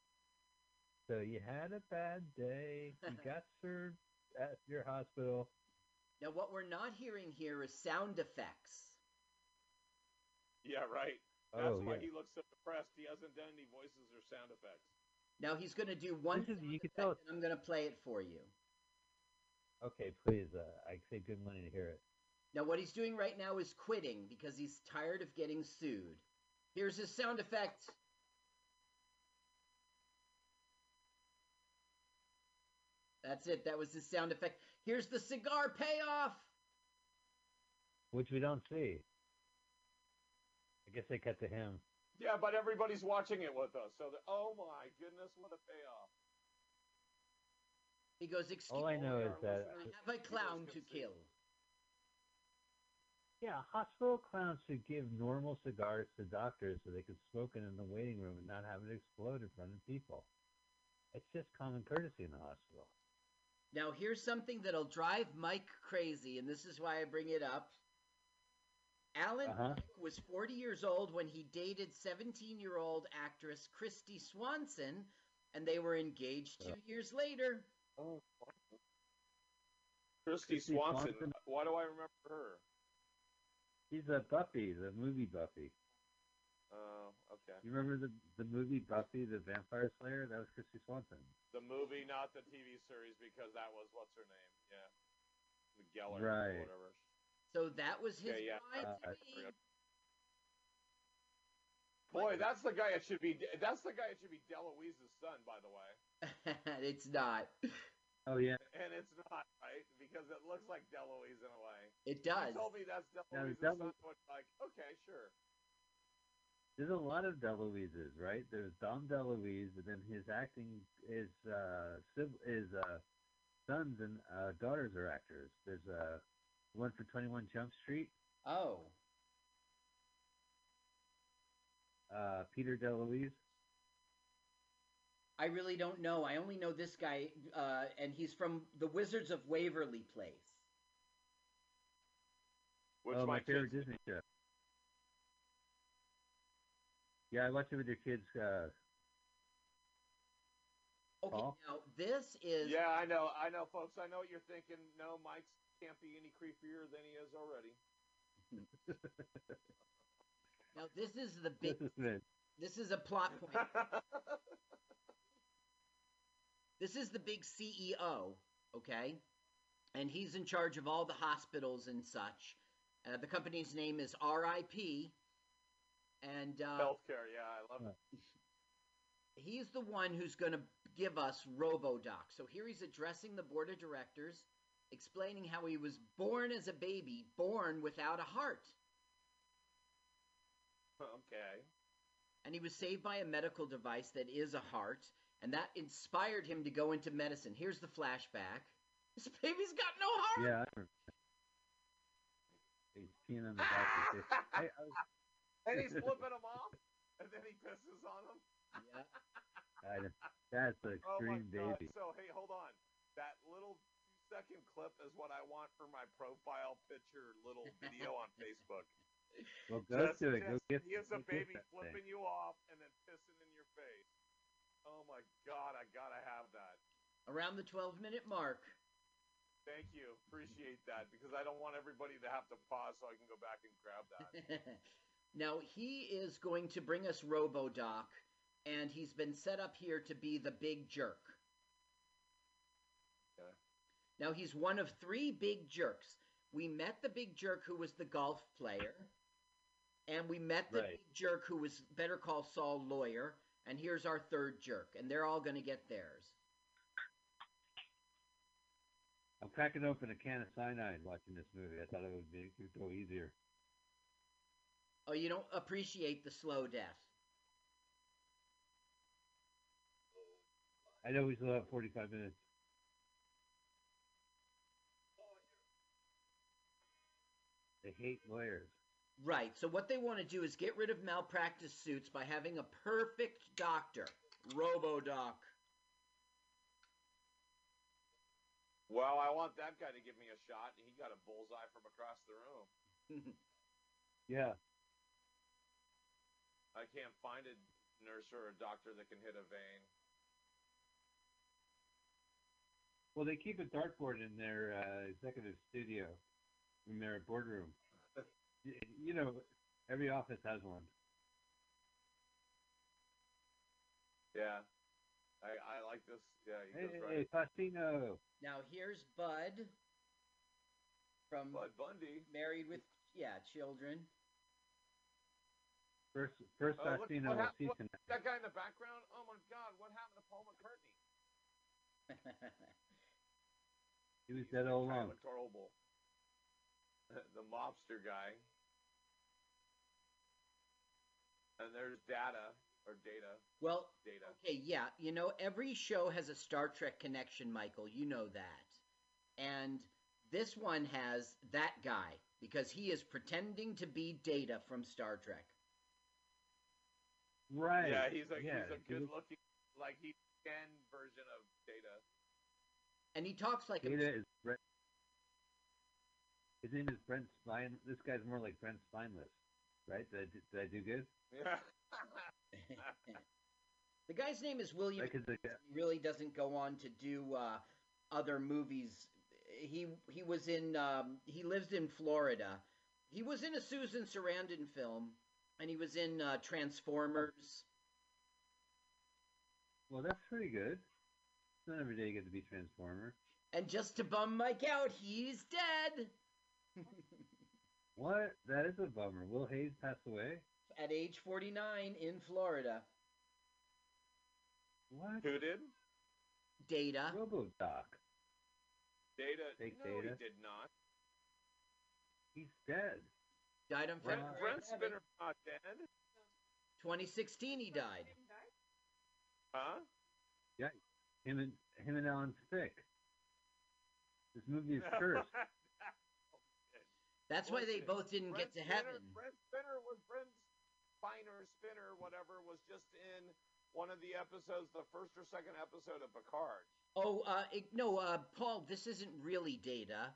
So you had a bad day. You got served at your hospital. Now what we're not hearing here is sound effects. Yeah, right. That's Oh, why yeah. he looks so depressed. He hasn't done any voices or sound effects. Now he's going to do one is- you can tell- and I'm going to play it for you. Okay, please. Uh, I say good money to hear it. Now what he's doing right now is quitting because he's tired of getting sued. Here's his sound effect. That's it. That was the sound effect. Here's the cigar payoff. Which we don't see. I guess they cut to him. Yeah, but everybody's watching it with us. So, the, oh my goodness, what a payoff! He goes, "Excuse All I me, know is that I have a clown to kill." yeah, hospital clowns should give normal cigars to doctors so they could smoke it in the waiting room and not have it explode in front of people. It's just common courtesy in the hospital. Now, here's something that'll drive Mike crazy, and this is why I bring it up. Alan Uh-huh. Was 40 years old when he dated 17 year old actress Christy Swanson, and they were engaged two years later. Oh, Christy Christy Swanson. Swanson. Why do I remember her? He's a Buffy, the movie Buffy. Oh, okay. You remember the the movie Buffy, the Vampire Slayer? That was Christy Swanson. The movie, not the TV series, because that was what's her name? Yeah, the Gellar Right. or whatever. So that was his Okay, yeah. bride Uh, to be. Boy, that's the guy that should be. That's the guy that should be DeLuise's son, by the way. it's not. Oh yeah. And it's not right because it looks like DeLuise in a way. It does. He told me that's Now, DeLuise's Delo- son. I like, okay, sure. There's a lot of DeLuises, right? There's Dom DeLuise, and then his acting, his uh, sib- his uh, sons and uh, daughters are actors. There's uh, one for 21 Jump Street, Oh, uh, Peter DeLuise. I really don't know. I only know this guy, uh, and he's from the Wizards of Waverly Place. Which oh, my my favorite kids- Disney show. Yeah, I watch it with your kids. Uh, Okay, Paul? now this is Yeah, I know, I know, folks. I know what you're thinking. No, Mike can't be any creepier than he is already. now this is the big. this is This is a plot point. This is the big CEO, okay? And he's in charge of all the hospitals and such. Uh, the company's name is RIP. And uh, Healthcare, yeah, I love it. he's the one who's going to give us RoboDoc. So here he's addressing the board of directors, explaining how he was born as a baby, born without a heart. Okay. And he was saved by a medical device that is a heart, and that inspired him to go into medicine. Here's the flashback. This baby's got no heart. Yeah, I remember. He's peeing on the doctor's face. I, I was, And he's flipping them off, and then he pisses on them. Yeah. I, that's an Oh my extreme god! baby. So hey, hold on. That little second clip is what I want for my profile picture, little video on Facebook. Well, go Just- to it. Go get. He is a baby that thing. flipping you off and then pissing in your face. Oh my god! I gotta have that. Around the 12 minute mark. Thank you. Appreciate that because I don't want everybody to have to pause so I can go back and grab that. now, he is going to bring us RoboDoc, and he's been set up here to be the big jerk. Okay. Now, he's one of three big jerks. We met the big jerk who was the golf player, and we met the Right. big jerk who was Better Call Saul lawyer, and here's our third jerk, and they're all going to get theirs. I'm cracking open a can of cyanide watching this movie. I thought it would be it would go easier. Oh, you don't appreciate the slow death. I know we still have 45 minutes. They hate lawyers. Right. So what they want to do is get rid of malpractice suits by having a perfect doctor, RoboDoc. Well, I want that guy to give me a shot, and he got a bullseye from across the room. Yeah. I can't find a nurse or a doctor that can hit a vein. Well, they keep a dartboard in their uh, executive studio, in their boardroom. Y- you know, every office has one. Yeah, I I like this. Yeah, he Hey, goes hey, right. Faustino. Now here's Bud from Bud Bundy. Married with yeah children. First, first look, Faustino what will hap- see what- that guy in the background. Oh my God, what happened to Paul McCartney? He was dead all along. looked horrible. Uh, the mobster guy. And there's Data or Data. well, Data. okay, yeah, you know every show has a Star Trek connection, Michael. You know that, and this one has that guy because he is pretending to be Data from Star Trek. Right. Yeah, he's a yeah, he's a good looking like he can version of Data. And he talks like a is Brent. His name is Brent Spine. This guy's more like Brent Spineless, right? Did I, do- did I do good? Yeah. the guy's name is William. Like, 'cause the guy- He really doesn't go on to do uh, other movies. He he was in um, he lives in Florida. He was in a Susan Sarandon film, and he was in uh, Transformers. Well, that's pretty good. It's not every day you get to be Transformer. And just to bum Mike out, he's dead What? That is a bummer. Will Hayes passed away? at age 49 in Florida. What? Who did? Data. RoboDoc. Data. Fake no, Data. he did not. He's dead. Died on Brent, February Brent 11th. Spinner's not dead. 2016 he died. Huh? Yeah, him and him and Alan Thicke. This movie is cursed. That's why they both didn't Brent get to Spinner, heaven. Brent Spinner was Brent Spiner, Spinner, whatever, was just in one of the episodes, the first or second episode of Picard. Oh, uh, it, no, uh, Paul, this isn't really Data.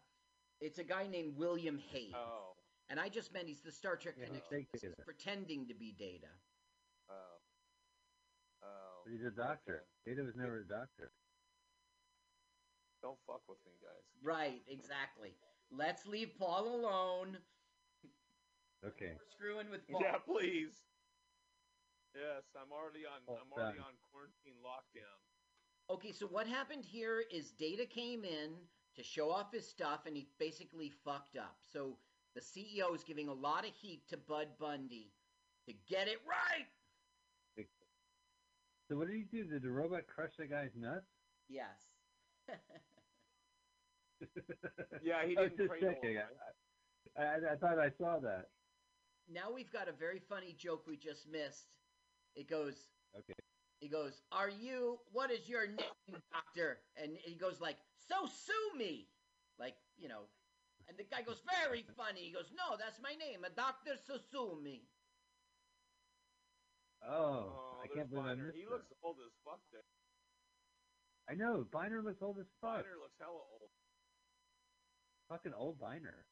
It's a guy named William Hayes. Oh. And I just meant he's the Star Trek Yeah, connection. fake This is Data. pretending to be Data. Oh. Oh. But he's a doctor. Data was never a doctor. Don't fuck with me, guys. Right, exactly. Let's leave Paul alone. Okay. We're screwing with Paul. Yeah, please. Yes, I'm already on. Well I'm already done. on quarantine lockdown. Okay, so what happened here is Data came in to show off his stuff and he basically fucked up. So the CEO is giving a lot of heat to Bud Bundy to get it right. So what did he do? Did the robot crush the guy's nuts? Yes. Yeah, he didn't just cradle checking. I, I, I thought I saw that. now we've got a very funny joke we just missed. It goes, Okay. he goes, "Are you? What is your name, doctor?" And he goes like, "So sue me," like you know. And the guy goes, "Very funny." He goes, "No, that's my name, a doctor Susumi." Oh, Oh, I can't believe I Byner. missed He that. looks old as fuck. There. I know. Byner looks old as fuck. Byner looks hella old. Fucking old Byner.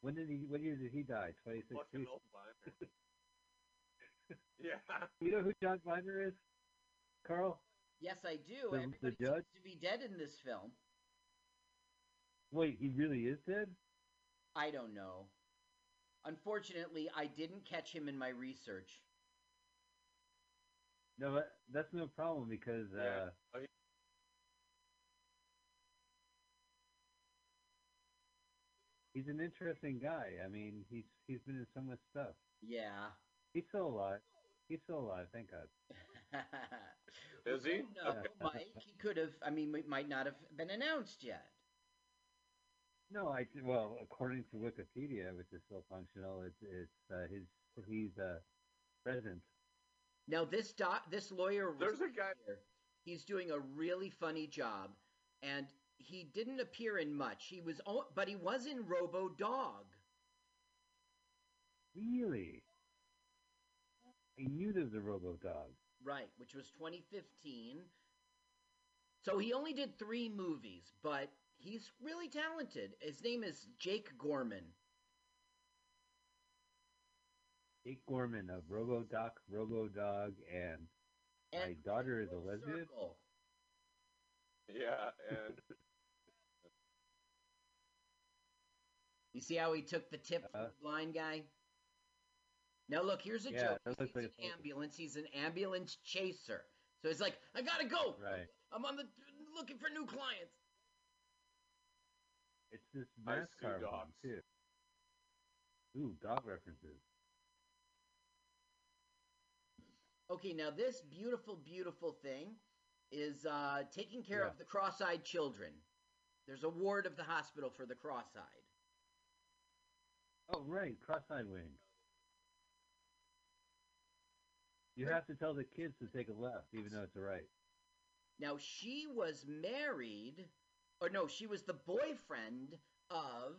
When did he? What year did he die? Twenty Fucking old Byner. yeah. You know who John Byner is? Carl. Yes, I do. The- the judge? seems to be dead in this film. Wait, he really is dead? I don't know. Unfortunately, I didn't catch him in my research. No, that, that's no problem because Yeah. uh, Oh, he- he's an interesting guy. I mean, he's he's been in so much stuff. Yeah. He's still alive. He's still alive. Thank God. Is he? No, Okay. Mike. He could have. I mean, it might not have been announced yet. No, I well, according to Wikipedia, which is still functional, it's it's uh, his he's uh, president. Now this doc, this lawyer, was There's a guy- here. He's doing a really funny job, and he didn't appear in much. He was, o- but he was in Robo Dog. Really? I knew there was a Robo Dog. Right, which was 2015. So he only did three movies, but he's really talented. His name is Jake Gorman. Jake Gorman of Robo Doc, Robo Dog, and, my daughter is a lesbian. Circle. Yeah, and You see how he took the tip from Uh, the blind guy? Now look, here's a Yeah, joke. that He looks sees like an a photo. ambulance. He's an ambulance chaser. So he's like, I gotta go. Right. I'm on the looking for new clients. It's this I sue NASCAR one too. Ooh, dog references. Okay, now this beautiful, beautiful thing is uh, taking care Yeah. of the cross-eyed children. There's a ward of the hospital for the cross-eyed. Oh, right, cross-eyed wing. You have to tell the kids to take a left, even though it's a right. Now she was married, or no, she was the boyfriend of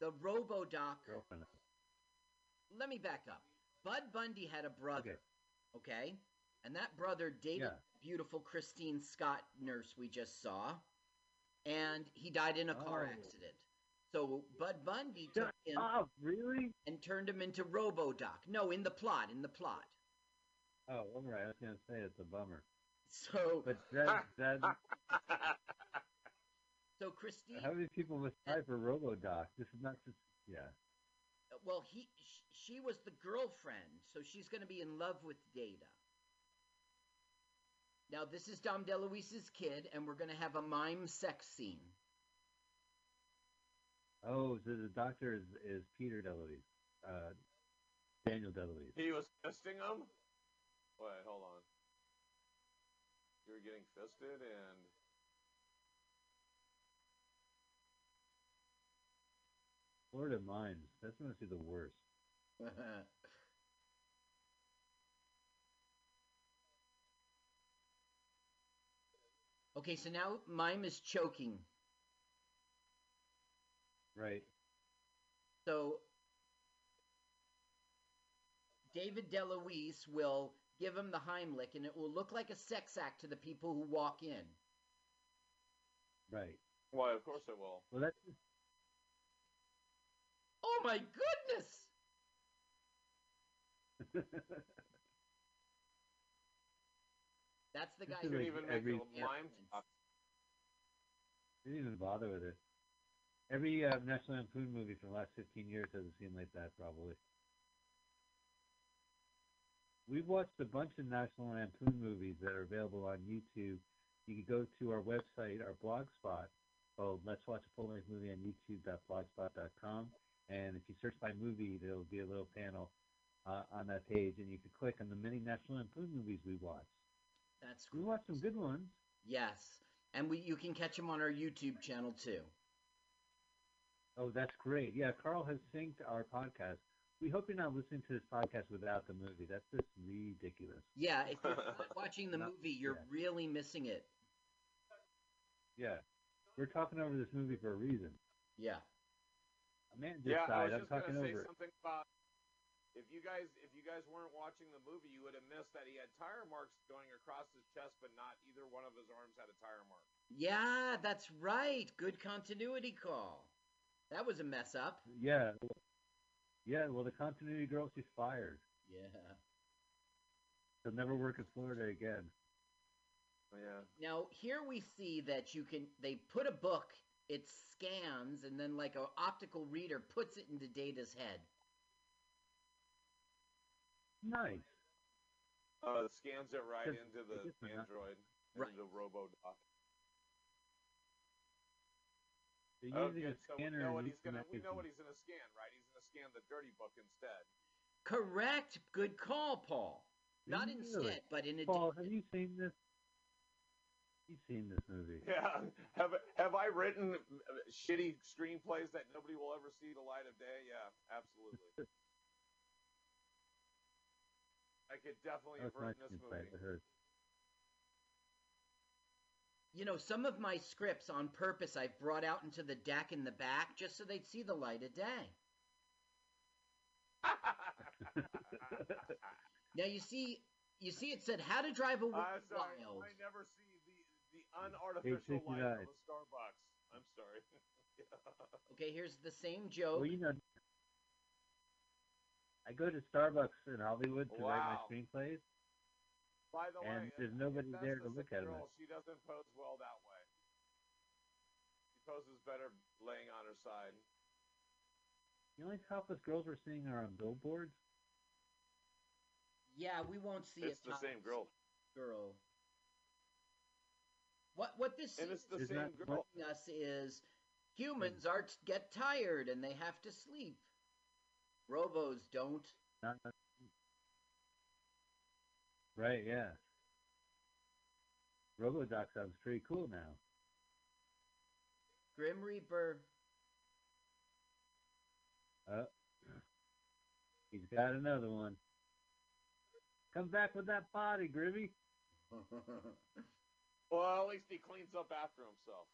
the RoboDoc. Girlfriend. Let me back up. Bud Bundy had a brother, okay, and that brother dated Yeah. beautiful Christine Scott nurse we just saw, and he died in a car Oh. accident. So Bud Bundy took him Oh, really? and turned him into RoboDoc. No, in the plot, in the plot. Oh, all right. I was gonna say it's a bummer, So, but that that so Christine. how many people must die for RoboDoc? This is not just yeah. Well, he she was the girlfriend, so she's going to be in love with Data. Now, this is Dom DeLuise's kid, and we're going to have a mime sex scene. Oh, so the doctor is, is Peter DeLuise, uh, Daniel DeLuise. he was testing him. Wait, hold on you were getting fisted and Florida Mines. That's going to be the worst. okay, so now Mime is choking. Right. So David DeLuise will give him the Heimlich, and it will look like a sex act to the people who walk in. Right. Why, of course it will. Well, that's Oh my goodness! That's the guy who like even make every- a mime talk. didn't even bother with it. Every uh, National Lampoon movie from the last 15 years has a scene like that, probably. We've watched a bunch of National Lampoon movies that are available on YouTube. You can go to our website, our blog spot, called Let's Watch a Full Length Movie on YouTube.blogspot.com. And if you search by movie, there'll be a little panel uh, on that page, and you can click on the many National Lampoon movies we watched. That's We watched some good ones. yes, and we you can catch them on our YouTube channel too. Oh, that's great. Yeah, Carl has synced our podcast. We hope you're not listening to this podcast without the movie. That's just ridiculous. Yeah, if you're not watching the Not- movie, you're really missing it. Yeah. We're talking over this movie for a reason. Yeah. A man just Yeah, I died. was I'm just talking say over it. something about if you guys if you guys weren't watching the movie, you would have missed that he had tire marks going across his chest, but not either one of his arms had a tire mark. Yeah, that's right. Good continuity call. That was a mess up. Yeah. Yeah, well, the continuity girl, she's fired. Yeah. She'll never work in Florida again. Yeah. Now here we see that you can they put a book, it scans, and then like a optical reader puts it into Data's head. Nice. Uh, scans it right into the just a. Android, Right. into the RoboDoc. They're using Okay, a so we scanner. know what he's gonna. We know what he's gonna scan, right? He's gonna scan the dirty book instead. Correct. Good call, Paul. Not Really? instead, but in Paul, addition. have you seen this? You've seen this movie. Yeah. Have Have I written uh, shitty screenplays that nobody will ever see the light of day? Yeah, absolutely. I could definitely That was have my written this movie. You know, some of my scripts on purpose I've brought out into the deck in the back just so they'd see the light of day. Now you see, you see, it said how to drive a I'm woman sorry. wild. I never see the the unartificial light 69. of a Starbucks. I'm sorry. Okay, here's the same joke. Well, you know, I go to Starbucks in Hollywood to write my screenplays. By the And way, there's nobody if that's there the to look sick at 'em girl, at. She doesn't pose well that way. She poses better laying on her side. The only topless girls we're seeing are on billboards. Yeah, we won't see It's a the same girl. girl. What what this And is it's the Is same girl. telling us is humans are t- get tired and they have to sleep. Robos don't. Not, right, yeah. Robodoc sounds pretty cool now. Grim Reaper. Uh, he's got another one. Come back with that body, Grimmy. Well, at least he cleans up after himself.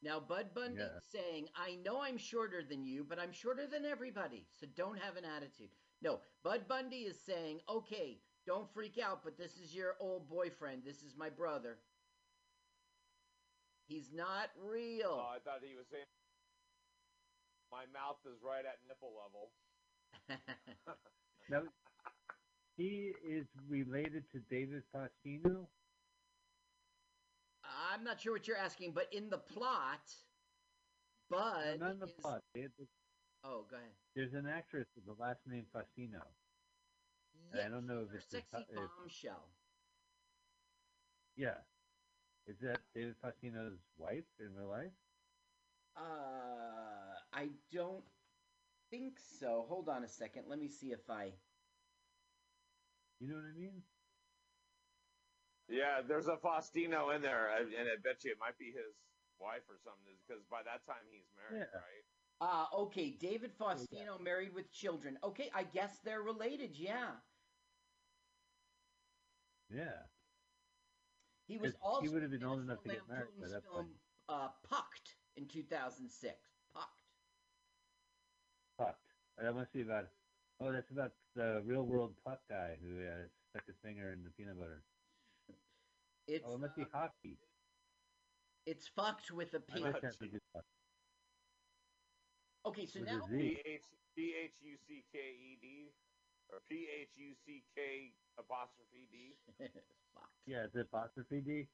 Now, Bud Bundy Yeah. saying, I know I'm shorter than you, but I'm shorter than everybody, so don't have an attitude. No, Bud Bundy is saying, okay, don't freak out, but this is your old boyfriend. This is my brother. He's not real. Oh, I thought he was saying my mouth is right at nipple level. Now, he is related to David Faustino. I'm not sure what you're asking, but in the plot, Bud. No, not in the is- plot. It- Oh, go ahead. There's an actress with the last name Faustino. Yeah, I don't know if her it's the sexy to- if- bombshell. Yeah. Is that David Faustino's wife in real life? Uh, I don't think so. Hold on a second. Let me see if I. You know what I mean? Yeah, there's a Faustino in there, and I bet you it might be his wife or something, because by that time he's married, Yeah. right? Ah, okay. David Faustino married with children. Okay, I guess they're related. Yeah. Yeah. He was If also he would have been in old enough to get married by Lampoon's that point. film uh, Pucked in 2006. Pucked. Pucked. That must be about. Oh, that's about the real world puck guy who uh, stuck his finger in the peanut butter. It's oh, it must be uh, hockey. it's fucked with a I P. must have to do puck. Okay, so With now a Z. P H P H U C K E D or P H U C K apostrophe D. Fucked. Yeah, it's apostrophe D.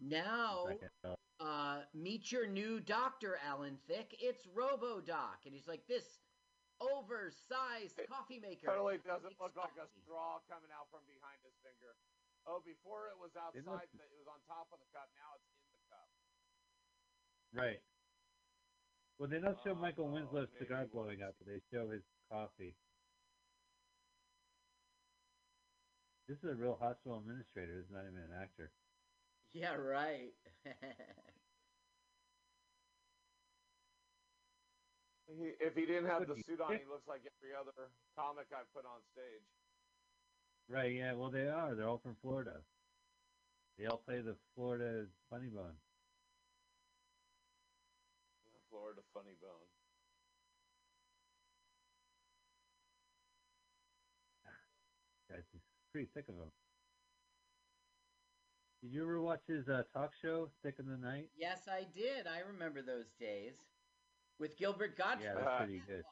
Now, I can't tell. Uh, meet your new doctor, Alan Thicke. It's RoboDoc, and he's like this oversized coffee maker. Totally doesn't Makes look like a straw coming out from behind his finger. Oh, before it was outside, must- the, it was on top of the cup. Now it's in the cup. Right. Well, they don't show Oh, Michael oh, Winslow's maybe cigar blowing was. up, but they show his coffee. This is a real hospital administrator. This is not even an actor. Yeah, right. He, if he didn't have the suit on, he looks like every other comic I've put on stage. Right, yeah, well, they are. They're all from Florida. They all play the Florida Funny Bone. Florida Funny Bone. Guys, it's pretty thick of them. Did you ever watch his uh, talk show, Thicke in the Night? yes, I did. I remember those days with Gilbert Gottfried. Yeah, that's pretty good.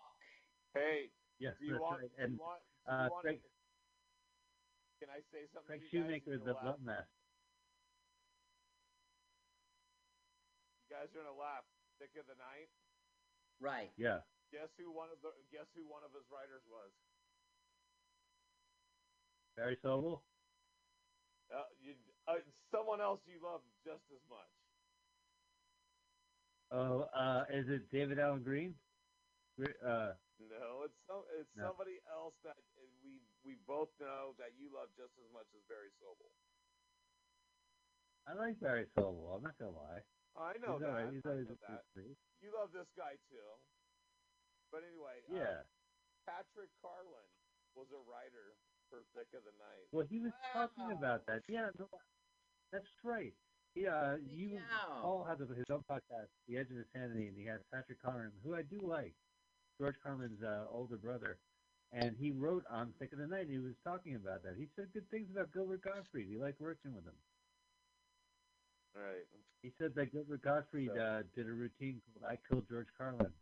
Hey, Yes, do you want? right. do you And want, do uh, want Craig, can I say something? Craig to you guys? Shoemaker, You're the gonna laugh. Blunt Master. You guys are gonna laugh. Thicke of the night. Right. Yeah. Guess who one of the? Guess who one of his writers was? Barry Sobel? Uh, you, uh, someone else you love just as much. Oh, uh, is it David Allen Green? Uh, No, it's some, it's No. somebody else that uh, we we both know that you love just as much as Barry Sobel. I like Barry Sobel. I'm not gonna lie. I know He's that. alright. He's I always know that. You love this guy too. But anyway, uh, Yeah. Patrick Carlin was a writer for Thicke of the Night. Well, he was talking about that. Yeah, no, that's right. Yeah, you Yeah. Paul has a, his own podcast, The Edge of Insanity, and he has Patrick Carlin, who I do like, George Carlin's uh, older brother, and he wrote on Thicke of the Night. He was talking about that. He said good things about Gilbert Gottfried. He liked working with him. Right. He said that Gilbert Gottfried So- uh, did a routine called "I Killed George Carlin."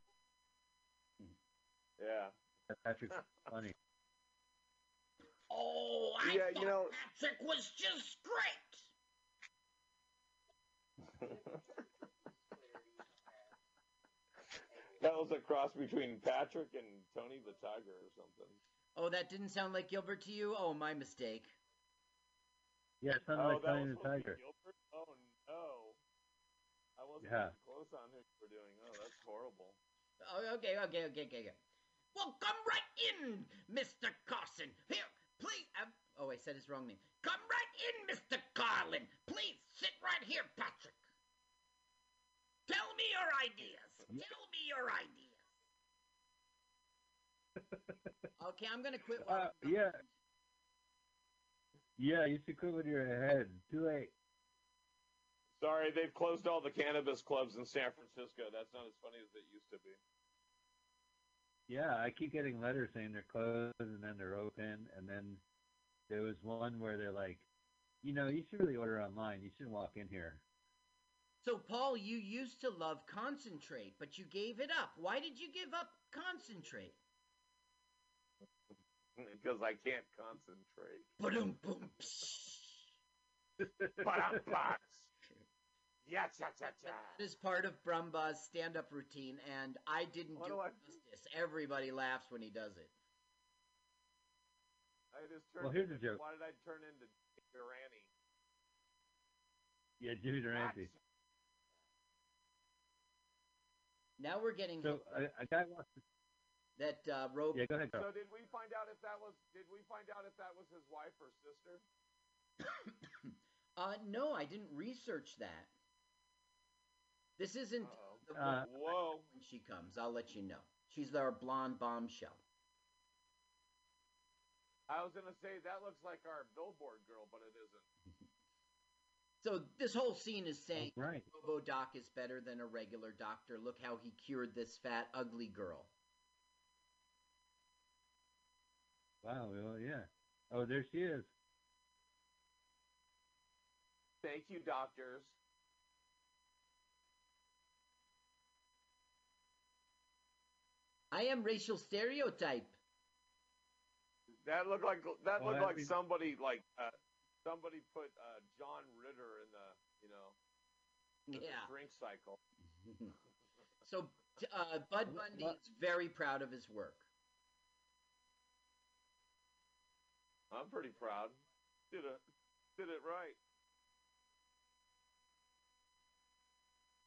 Yeah. That Patrick's funny. Oh, I Yeah, you thought know- Patrick was just great. That was a cross between Patrick and Tony the Tiger or something. Oh, that didn't sound like Gilbert to you? Oh, my mistake. Yeah, it sounded oh, like Tony the supposed to be Tiger. Gilbert? Oh no. I wasn't Yeah. close on who you were doing. Oh, that's horrible. Oh, okay, okay, okay, okay, okay. Well, come right in, Mr. Carson. Here, please. Um, oh, I said his wrong name. Come right in, Mr. Carlin. Please sit right here, Patrick. Tell me your ideas. Tell me your ideas. Okay, I'm gonna quit. while Uh, I'm yeah. Yeah, you should quit with your head. Too late. Sorry, they've closed all the cannabis clubs in San Francisco. That's not as funny as it used to be. Yeah, I keep getting letters saying they're closed and then they're open, and then there was one where they're like, you know, you should really order online. You shouldn't walk in here. So, Paul, you used to love concentrate, but you gave it up. Why did you give up concentrate? Because I can't concentrate. Boom, boom. Ba-dum-bum. Yeah, cha cha cha. That is part of Brumba's stand-up routine, and I didn't Why do do I- justice. Everybody laughs when he does it. I just turned Well, here's into, a joke. Why did I turn into Durante? Yeah, Jimmy Durante. Now we're getting So a, a guy wants to. that uh, robe. Yeah, go ahead, So did we find out if that was? Did we find out if that was his wife or sister? Uh, no, I didn't research that. This isn't Uh-oh. the Uh, Whoa. when she comes. I'll let you know. She's our blonde bombshell. I I was gonna say that looks like our billboard girl, but it isn't. So this whole scene is saying right. Robo Doc is better than a regular doctor. Look how he cured this fat, ugly girl. Wow. Well, yeah. Oh, there she is. Thank you, doctors. I am racial stereotype. That looked like that Well, looked like means- somebody like uh, somebody put uh, John Ritter in the you know the Yeah. drink cycle. So uh, Bud Bundy is very proud of his work. I'm pretty proud. Did it did it right.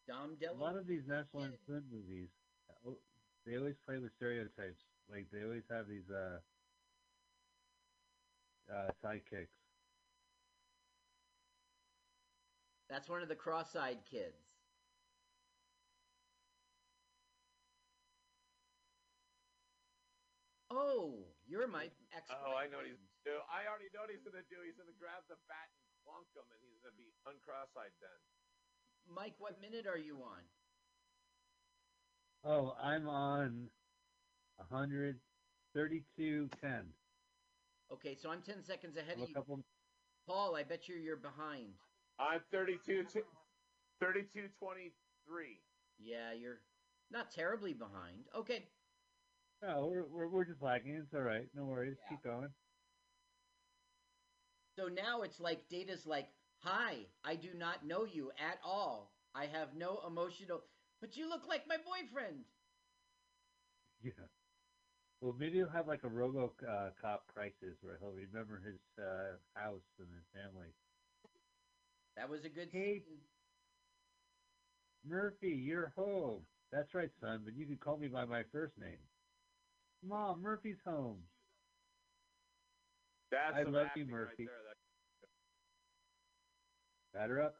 Dom A lot of these National Lampoon movies, uh, they always play with stereotypes. Like they always have these uh, uh, sidekicks. That's one of the cross-eyed kids. Oh, you're my ex. Oh, I know what he's gonna do. I already know what he's gonna do. He's gonna grab the bat and clunk him, and he's gonna be uncross-eyed then. Mike, what minute are you on? Oh, I'm on 132.10. Okay, so I'm ten seconds ahead I'm a of you. couple. Paul, I bet you you're behind. I'm 32, 32 23. Yeah, you're not terribly behind. Okay, No, we're, we're we're just lagging. It's all right. No worries. Keep going. so now it's like Data's like, "Hi, I do not know you at all. I have no emotional, but you look like my boyfriend." Yeah. Well, maybe he'll have like a Robo uh, Cop crisis where he'll remember his uh, house and his family. That was a good Hey, scene. Murphy, you're home. That's right, son, but you can call me by my first name. Mom, Murphy's home. That's I love you, Murphy. Right there. That Batter up.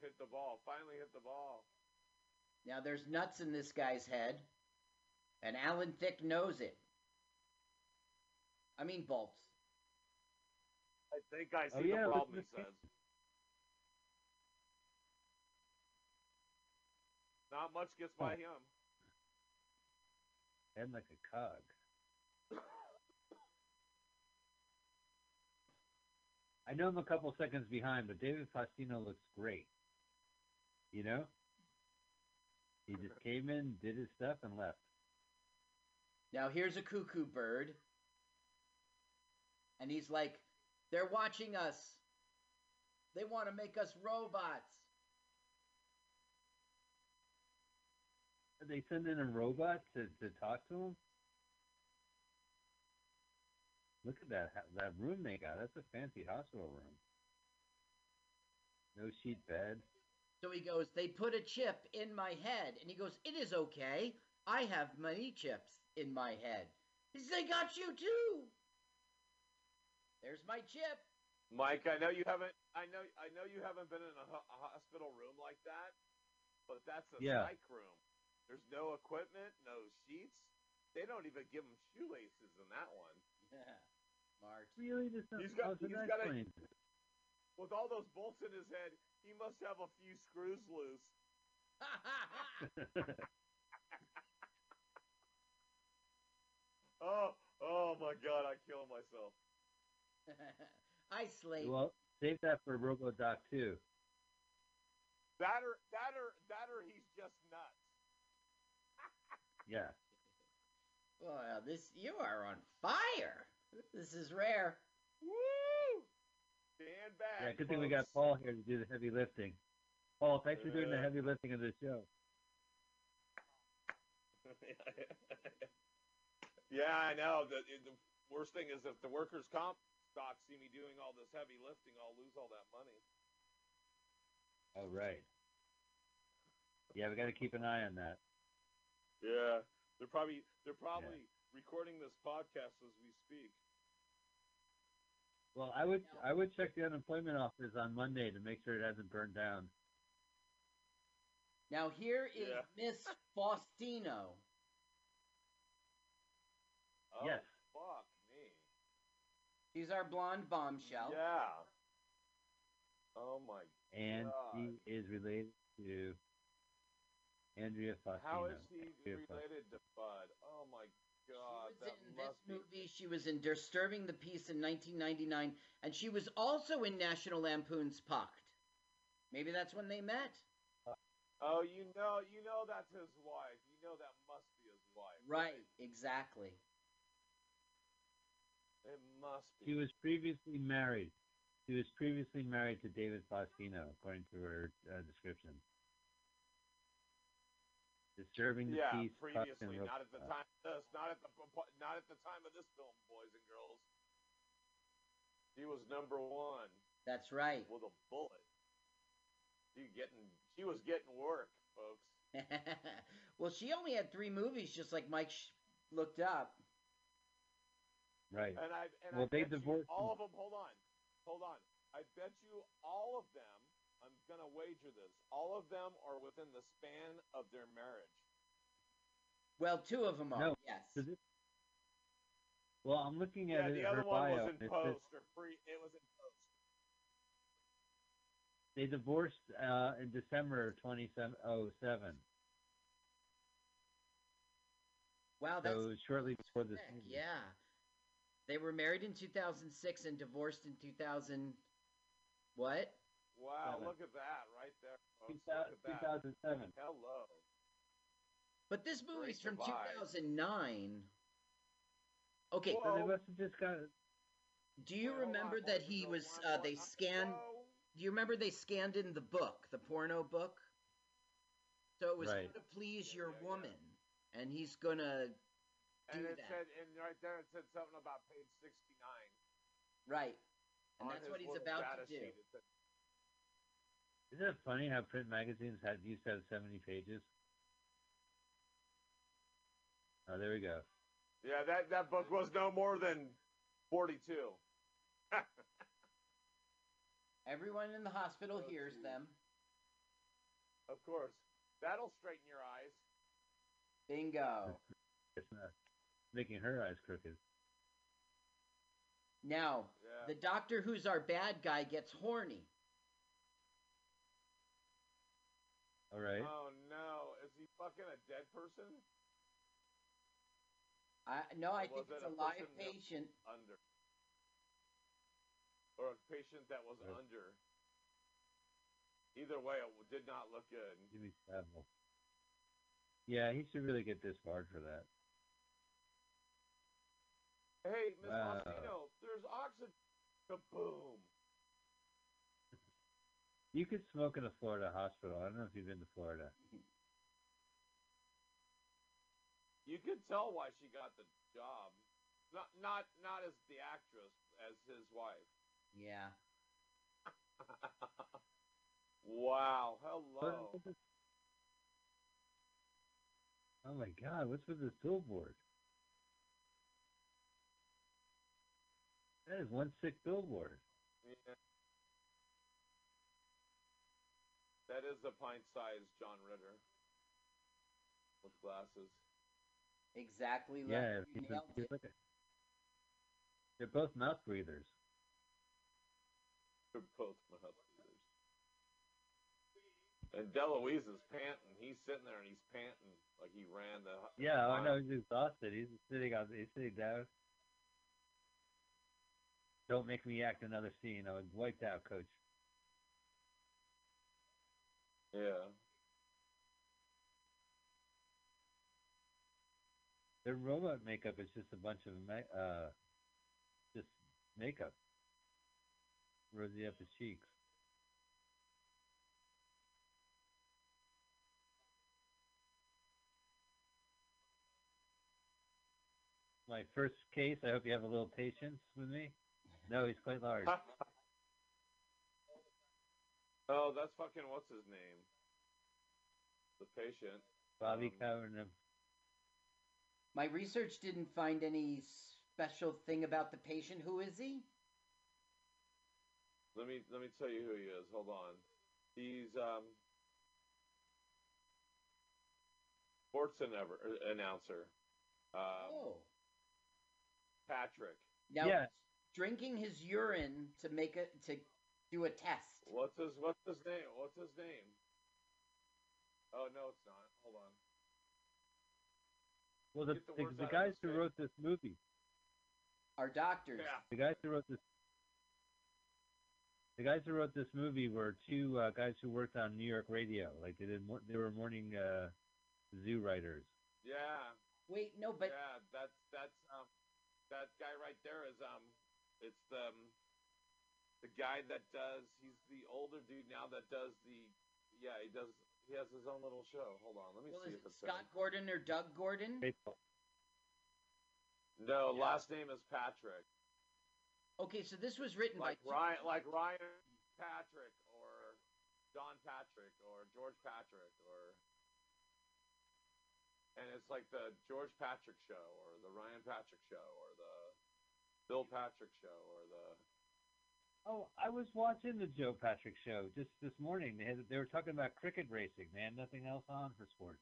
hit the ball. Finally hit the ball. Now there's nuts in this guy's head, and Alan Thicke knows it. I mean bolts. I think I Oh, see yeah, the problem. He says. Not much gets by him. Head like a cog. I know I'm a couple seconds behind, but David Faustino looks great. You know? He just came in, did his stuff, and left. Now here's a cuckoo bird, and he's like, "They're watching us. They want to make us robots." Are they sending a robot to, to talk to him? Look at that that room they got. That's a fancy hospital room. No sheet bed. So he goes, They put a chip in my head. And he goes, It is okay. I have many chips in my head. He says, They got you too. There's my chip. Mike, I know you haven't. I know. I know you haven't been in a, ho- a hospital room like that, but that's a Yeah. psych room. There's no equipment, no sheets. They don't even give him shoelaces in that one. Yeah, smart. Really? This He's got- oh, so he's that got a- With all those bolts in his head, he must have a few screws loose. Oh, oh my God! I killed myself. I slave. well, save that for RoboDoc too. That or that or that or he's just nuts. Yeah. Well, this you are on fire. This is rare. Woo! Stand back. Yeah, good thing we got Paul here to do the heavy lifting. Paul, thanks for doing the heavy lifting of the show. yeah, I know. The, the worst thing is if the workers' comp stocks see me doing all this heavy lifting, I'll lose all that money. All right. Yeah, we got to keep an eye on that. Yeah, they're probably they're probably recording this podcast as we speak. Well, I would I would check the unemployment office on Monday to make sure it hasn't burned down. Now here is Yeah. Miss Faustino. Oh, Yes. Fuck me. She's our blonde bombshell. Yeah. Oh my And god. she is related to Andrea Faustino. How is he Andrea Faustino. related to Bud? Oh my god. She was that in this be movie. She was in Disturbing the Peace in 1999, and she was also in National Lampoon's Pucked. Maybe that's when they met. Oh, you know, you know that's his wife. You know that must be his wife. Right, exactly. It must be. She was previously married. She was previously married to David Faustino, according to her uh, description. Disturbing the peace. Puck and previously, not at the time this, not at the not at the time of this film, boys and girls. She was number one That's right. with a bullet. She getting, she was getting work, folks. well, she only had three movies, just like Mike sh- looked up. Right. And I and Well, I they bet you divorced all of them. Hold on, hold on. I bet you all of them. I'm gonna wager this. All of them are within the span of their marriage. Well, two of them are. No. Yes. So well, I'm looking at Yeah, it, the her other one bio. was in and it says post or pre. It was in post. They divorced uh, in December of 2007. Wow, that's So shortly before this movie. Yeah. They were married in 2006 and divorced in 2000. What? Wow, Seven. look at that right there, folks. 2000 that. 2007. Hello. But this movie's from divide. 2009. Okay. So they must have just got. Do you Wait, hold on, remember that he was? Uh, they scanned. Whoa. Do you remember they scanned in the book, the porno book? So it was Right. to please Yeah, your yeah, yeah. woman, and he's gonna And it that. said, and right there it said something about page 69. right, and that's what he's about to do. said, Isn't it funny how print magazines had used to have 70 pages? Oh, there we go. yeah, that that book was no more than 42. Everyone in the hospital Oh, hears geez. them. of course, that'll straighten your eyes. Bingo. It's not making her eyes crooked. Now, Yeah. the doctor who's our bad guy gets horny. All right. Oh no, is he fucking a dead person? I no, I think it's a a live patient. Under. Or a patient that was Right. under. Either way, it did not look good. Yeah, he should really get disbarred for that. Hey, Miss Wow. Faustino, there's oxygen. Kaboom. You could smoke in a Florida hospital. I don't know if you've been to Florida. You could tell why she got the job. Not not not as the actress, as his wife. Yeah. wow. Hello. Oh my God! What's with this billboard? That is one sick billboard. Yeah. That is a pint-sized John Ritter with glasses. Exactly. like Yeah, you he's a- he's it. like a- they're both mouth breathers. They're both mouth breathers. And DeLuise is panting. He's sitting there and he's panting like he ran the. Yeah, oh, I know he's exhausted. He's sitting on. He's sitting down. Don't make me act another scene. I was wiped out, coach. Yeah. Their robot makeup is just a bunch of ma- uh, just makeup. Rosy up his cheeks. My first case. I hope you have a little patience with me. No, he's quite large. oh, that's fucking what's his name? The patient. Bobby Um, Cameron. My research didn't find any special thing about the patient. Who is he? Let me let me tell you who he is. Hold on. He's um sports announcer. announcer. Um, oh, Patrick. Now, Yes. Drinking his urine to make a to do a test. What's his What's his name? What's his name? Oh no, it's not. Hold on. Well, the the the, the guys who wrote this movie, Our doctors. Yeah. the guys who wrote this, the guys who wrote this movie were two uh, guys who worked on New York radio. Like they did, mor- they were morning uh, zoo writers. Yeah. Wait, no, but yeah, that's that's um that guy right there is um it's the um, the guy that does he's the older dude now that does the yeah he does he has his own little show. Hold on, let me well, see is if it it's Scott him. Gordon or Doug Gordon? No, last name is Patrick. Okay, so this was written Like by Ryan like Ryan Patrick or Don Patrick or George Patrick or and it's like the George Patrick show or the Ryan Patrick show or the Bill Patrick show or the Oh, I was watching the Joe Patrick show just this morning. They had, they were talking about cricket racing. They had nothing else on for sports.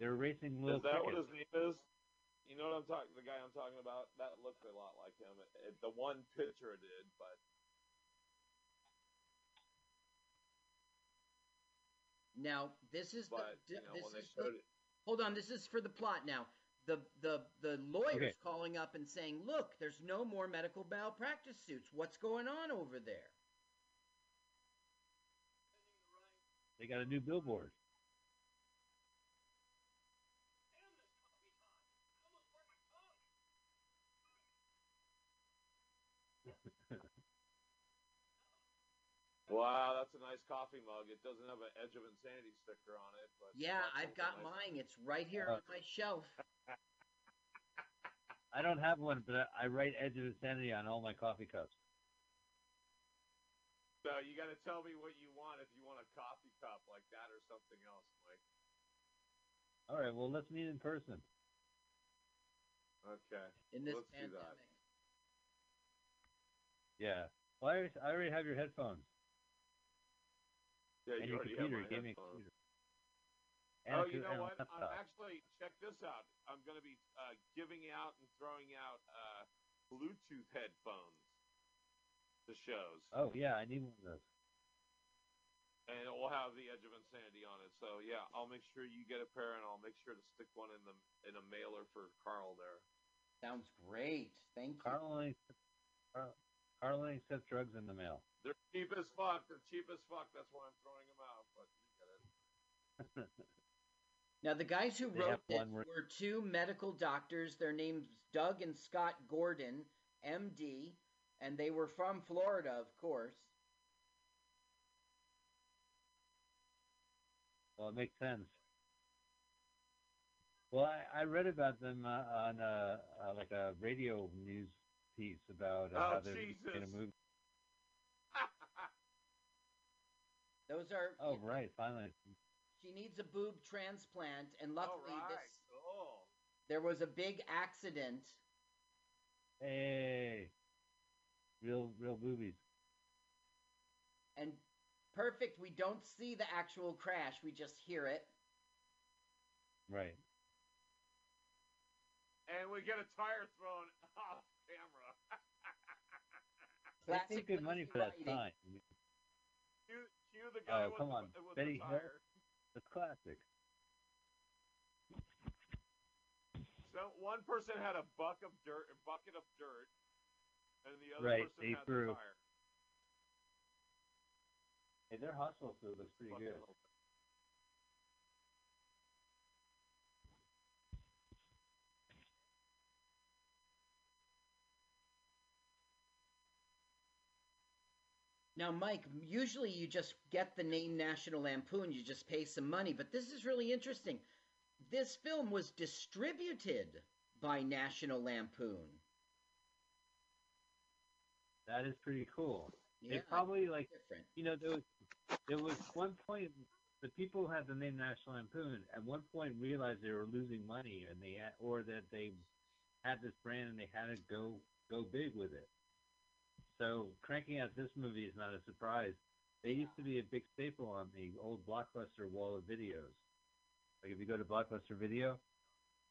They were racing little Is that what his name is? You know what I'm talking? The guy I'm talking about. That looked a lot like him. It, the one picture did, but Now, this is but the you know this when they is the, it, Hold on, this is for the plot now. The the the lawyer's Okay. calling up and saying, "Look, there's no more medical malpractice suits. What's going on over there?" They got a new billboard. Wow, that's a nice coffee mug. It doesn't have an Edge of Insanity sticker on it, but Yeah, I've got nice. mine. It's right here Uh, on my shelf. I don't have one, but I I write Edge of Insanity on all my coffee cups. So you got to tell me what you want if you want a coffee cup like that or something else, Mike. All right, well, let's meet in person. Okay. In this Let's do that. pandemic. Yeah. Well, I already have your headphones Yeah, and you your already computer. have my gave me a computer. And oh, a, you know what? I'm laptop. actually check this out. I'm going to be uh, giving out and throwing out uh, Bluetooth headphones to shows, Oh yeah, I need one of those. and it will have the Edge of Insanity on it. So yeah, I'll make sure you get a pair, and I'll make sure to stick one in the in a mailer for Carl there. Sounds great. Thank you. Carl Carl, Carl only accepts drugs in the mail. They're cheap as fuck. They're cheap as fuck. That's why I'm throwing them out. But you get it. Now, the guys who They wrote have this one were two medical doctors. Their names Doug and Scott Gordon, MD, and they were from Florida, of course. Well, it makes sense. Well, I, I read about them uh, on uh, uh, like a radio news piece about uh, Oh, how they're in a movie. Those are. Oh, right, finally. She needs a boob transplant, and luckily All right. this Oh. there was a big accident. Hey, real, real boobies. And perfect, we don't see the actual crash, we just hear it. Right. And we get a tire thrown off camera. They Classic paid good money for that lazy writing. sign. cue, cue the guy Oh, with, come the, on, with Betty the Hill. tire. The classic. So one person had a buck of dirt, a bucket of dirt, and the other Right, person they had threw- the tire. Hey, their hospital food looks pretty Fucking good. little- Now, Mike, usually you just get the name National Lampoon, you just pay some money, but this is really interesting. This film was distributed by National Lampoon. That is pretty cool. Yeah, They probably like different. you know there was there was one point the people who had the name National Lampoon at one point realized they were losing money and they or that they had this brand and they had to go go big with it. So cranking out this movie is not a surprise. They used to be a big staple on the old Blockbuster wall of videos. Like if you go to Blockbuster Video,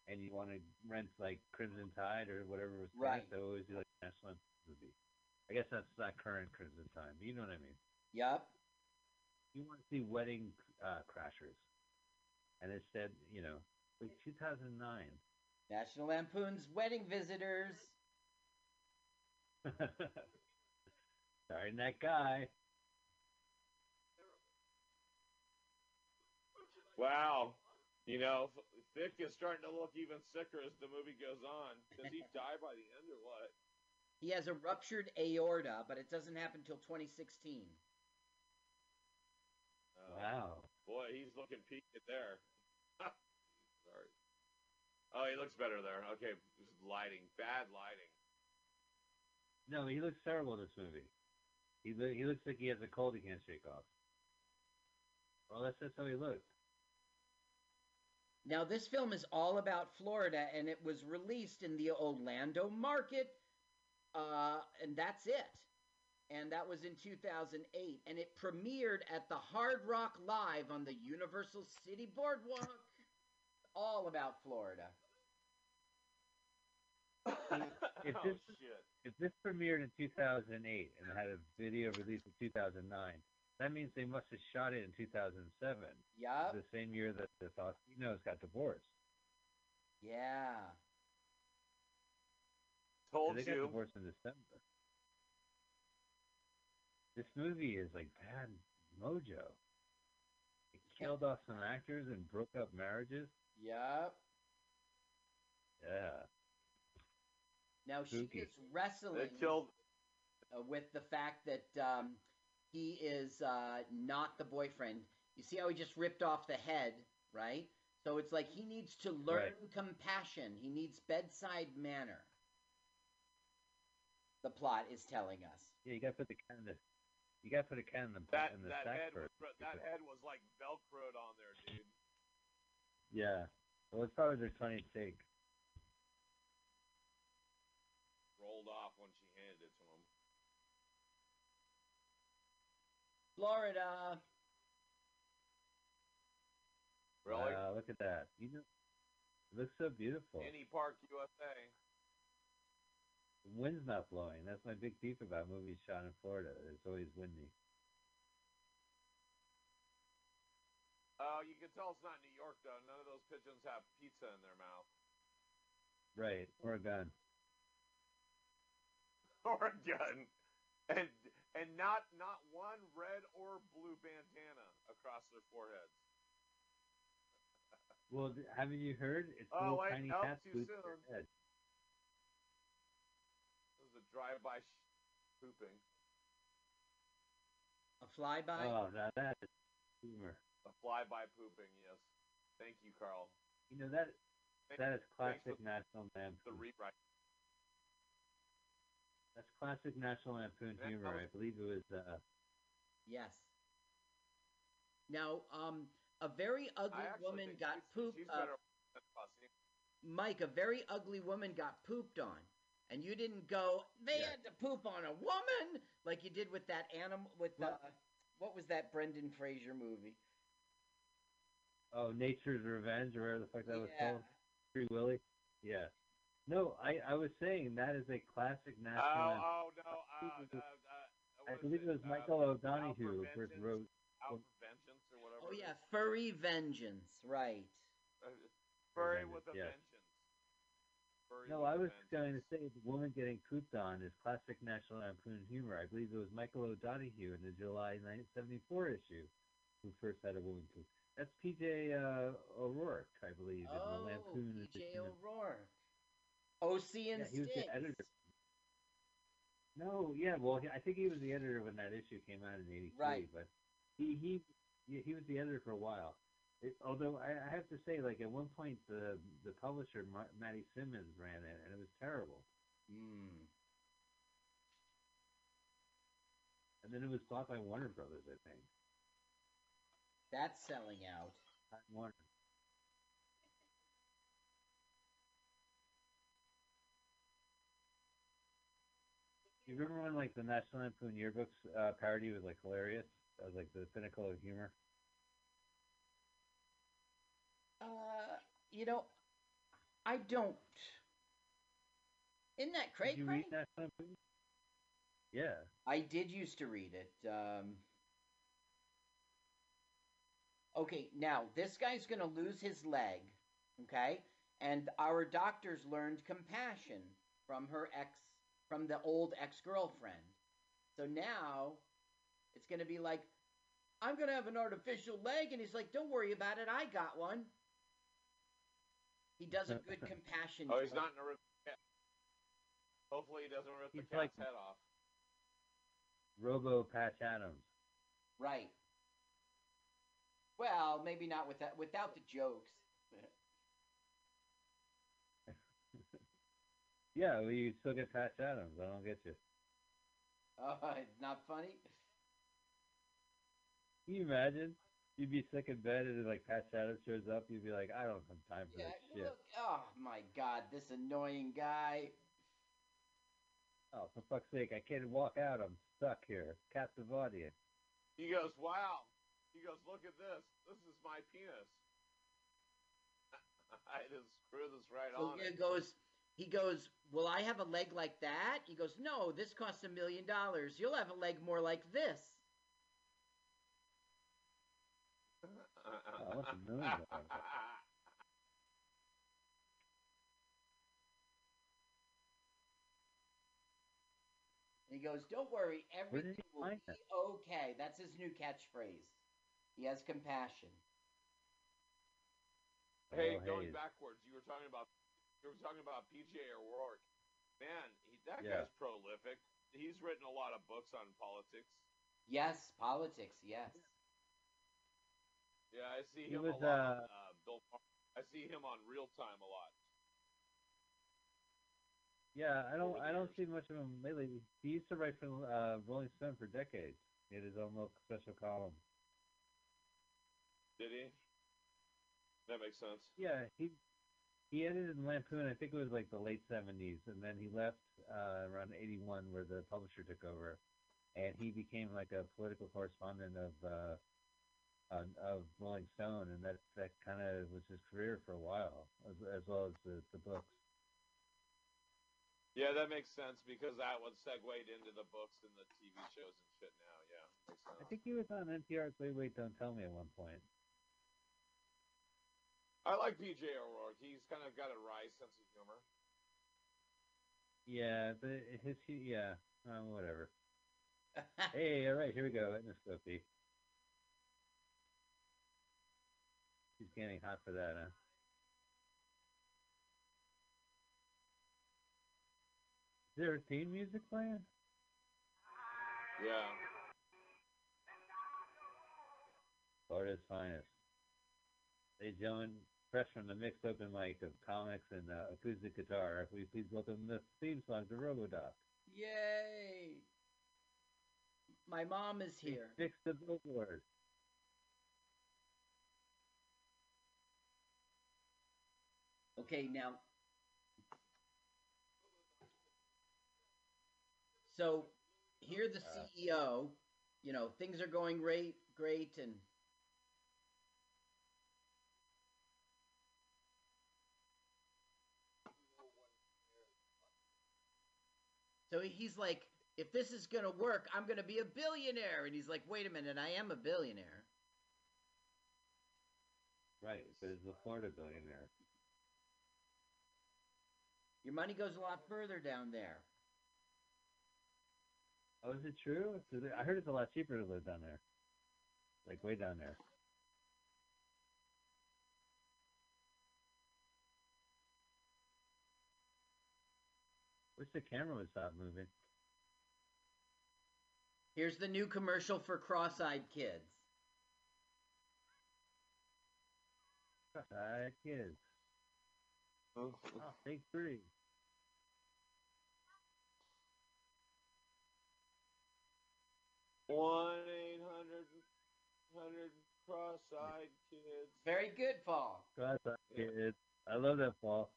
and you want to rent like Crimson Tide or whatever was Right. current, they always do like National movie. I guess that's not current Crimson Tide, but you know what I mean. Yup. You want to see Wedding uh, Crashers, and it said, you know, like 2009. National Lampoon's Wedding Visitors. Starring that guy. Wow. You know, Thicke is starting to look even sicker as the movie goes on. Does he die by the end or what? He has a ruptured aorta, but it doesn't happen until 2016. Oh, Wow. Boy, he's looking peaked there. Sorry. Oh, he looks better there. Okay, this is lighting. Bad lighting. No, he looks terrible in this movie. He lo- he looks like he has a cold he can't shake off. Well, that's just how he looks. Now, this film is all about Florida, and it was released in the Orlando market, uh, and that's it. And that was in 2008, and it premiered at the Hard Rock Live on the Universal City Boardwalk. all about Florida. If oh, this shit. If this premiered in 2008 and had a video released in 2009, that means they must have shot it in 2007. Yup. The same year that the Faustinos got divorced. Yeah. Told So they got you. divorced in December. This movie is like bad mojo. It killed off some actors and broke up marriages. Yep. Yeah. Now she Spooky. is wrestling killed. uh, with the fact that um, he is uh, not the boyfriend. You see how he just ripped off the head, right? So it's like he needs to learn Right. compassion. He needs bedside manner. The plot is telling us. Yeah, you gotta put the can in the you gotta put a can in the That in the that sack head first. was, that head was like velcroed on there, dude. Yeah. Well, it's probably their Tony's take. Rolled off when she handed it to him. Florida. Really? Wow, look at that. You know, it looks so beautiful. Any Park, USA. The wind's not blowing. That's my big beef about movies shot in Florida. It's always windy. Oh, you can tell it's not New York though. None of those pigeons have pizza in their mouth. Right. Or a gun. or gun, and and not not one red or blue bandana across their foreheads. Well, haven't you heard? It's Oh, little wait, tiny nope, cats too their soon. head. This is a drive-by sh- pooping, A flyby. Oh, now that is humor. a fly-by pooping. Yes, thank you, Carl. You know that Thank- that is classic for National the rewrite. That's classic National Lampoon That- humor. that I believe it was. Uh, Yes. Now, um, a very ugly woman got she's, pooped. She's uh, better than Pussy. Mike, a very ugly woman got pooped on, and you didn't go. They Yeah. had to poop on a woman like you did with that animal. With the What? what was that Brendan Fraser movie? oh, Nature's Revenge, or whatever the fuck that was called. Free Willy. Yeah. No, I I was saying that is a classic Oh, National. Lampoon. oh no. Uh, believe it uh, was- uh, I believe it was Uh, Michael Out O'Donoghue for who first Vengeance? wrote. Out for Vengeance or whatever. Oh yeah. Furry Vengeance. Right. Uh, Furry Vengeance, with a yes. vengeance. Furry No, I I a was going to say the woman getting pooped on is classic National Lampoon humor. I believe it was Michael O'Donoghue in the July 1974 issue who first had a woman poop. That's P.J. Uh, O'Rourke, I believe, in the Oh, Lampoon. P.J. edition O'Rourke. OC and Yeah, he was Sticks. the editor. No, yeah, well, I think he was the editor when that issue came out in '83. Right. But he he yeah, he was the editor for a while. It, although I, I have to say, like at one point, the the publisher Ma- Matty Simmons ran it, and it was terrible. Hmm. And then it was bought by Warner Brothers, I think. That's selling out. Warner. You remember when like the National Lampoon yearbooks uh, parody was like hilarious? That was like the pinnacle of humor. Uh, you know, I don't. Isn't that Craig? you read that something? Yeah. I did used to read it. Um, okay, now this guy's going to lose his leg, okay? And our doctors learned compassion from her ex, from the old ex girlfriend. So now it's going to be like, I'm going to have an artificial leg. And he's like, Don't worry about it. I got one. He does a good compassion. Oh, he's joke. not in a rip. Yeah. Hopefully, he doesn't rip He's the cat's like- head off. Robo Patch Adams. Right. Well, maybe not with that, without the jokes. Yeah, well, you still get Patch Adams. I don't get you. Oh, it's not funny. Can you imagine? You'd be sick in bed and then, like Patch Adams shows up. You'd be like, I don't have time for Yeah, this shit. look. Oh my God, this annoying guy. Oh, for fuck's sake, I can't walk out. I'm stuck here. Captive audience. He goes, "Wow." He goes, "Look at this. This is my penis." I just screw this right So on he it. goes, he goes, Will I have a leg like that? He goes, No, this costs a million dollars. You'll have a leg more like this. Oh, a million he goes, Don't worry, everything will be that? okay. That's his new catchphrase. He has compassion. Hey, Oh, going Hayes. backwards, you were talking about you were talking about PJ O'Rourke. Man, he, that Yeah. guy's prolific. He's written a lot of books on politics. Yes, politics, yes. Yeah, I see He him was, a lot. on, uh, uh, Bill, I see him on Real Time a lot. Yeah, I don't. I don't see much of him lately. He used to write for uh, Rolling Stone for decades. He had his own little special column. Did he? That makes sense. Yeah, he he edited in Lampoon. I think it was like the late seventies, and then he left uh, around eighty one, where the publisher took over, and he became like a political correspondent of uh, on, of Rolling Stone, and that that kind of was his career for a while, as, as well as the, the books. Yeah, that makes sense because that was segued into the books and the TV shows and shit now. Yeah. I think he was on NPR's Wait Wait Don't Tell Me at one point. I like PJ O'Rourke. He's kind of got a wry sense of humor. Yeah, but his yeah, uh, whatever. hey, all right, here we go. Endoscopy. He's getting hot for that, huh? Is there a theme music playing? Yeah. Florida's finest. And gentlemen, fresh from the mixed open mic of comics and uh, acoustic guitar, we please welcome the theme song to Robodoc. Yay! My mom is here. Fix the billboard. Okay, now. So here the Uh. CEO, you know, things are going great, great, and so he's like, if this is gonna work, I'm gonna be a billionaire. And he's like, wait a minute, I am a billionaire. Right, but it's a Florida billionaire. Your money goes a lot further down there. Oh, is it true? I heard it's a lot cheaper to live down there. Like way down there. Wish the camera would stop moving. Here's the new commercial for cross-eyed kids. Hi, kids. Mm-hmm. Oh, take three. One eight hundred hundred cross-eyed kids. Very good, Paul. Cross-eyed kids. I love that, Paul.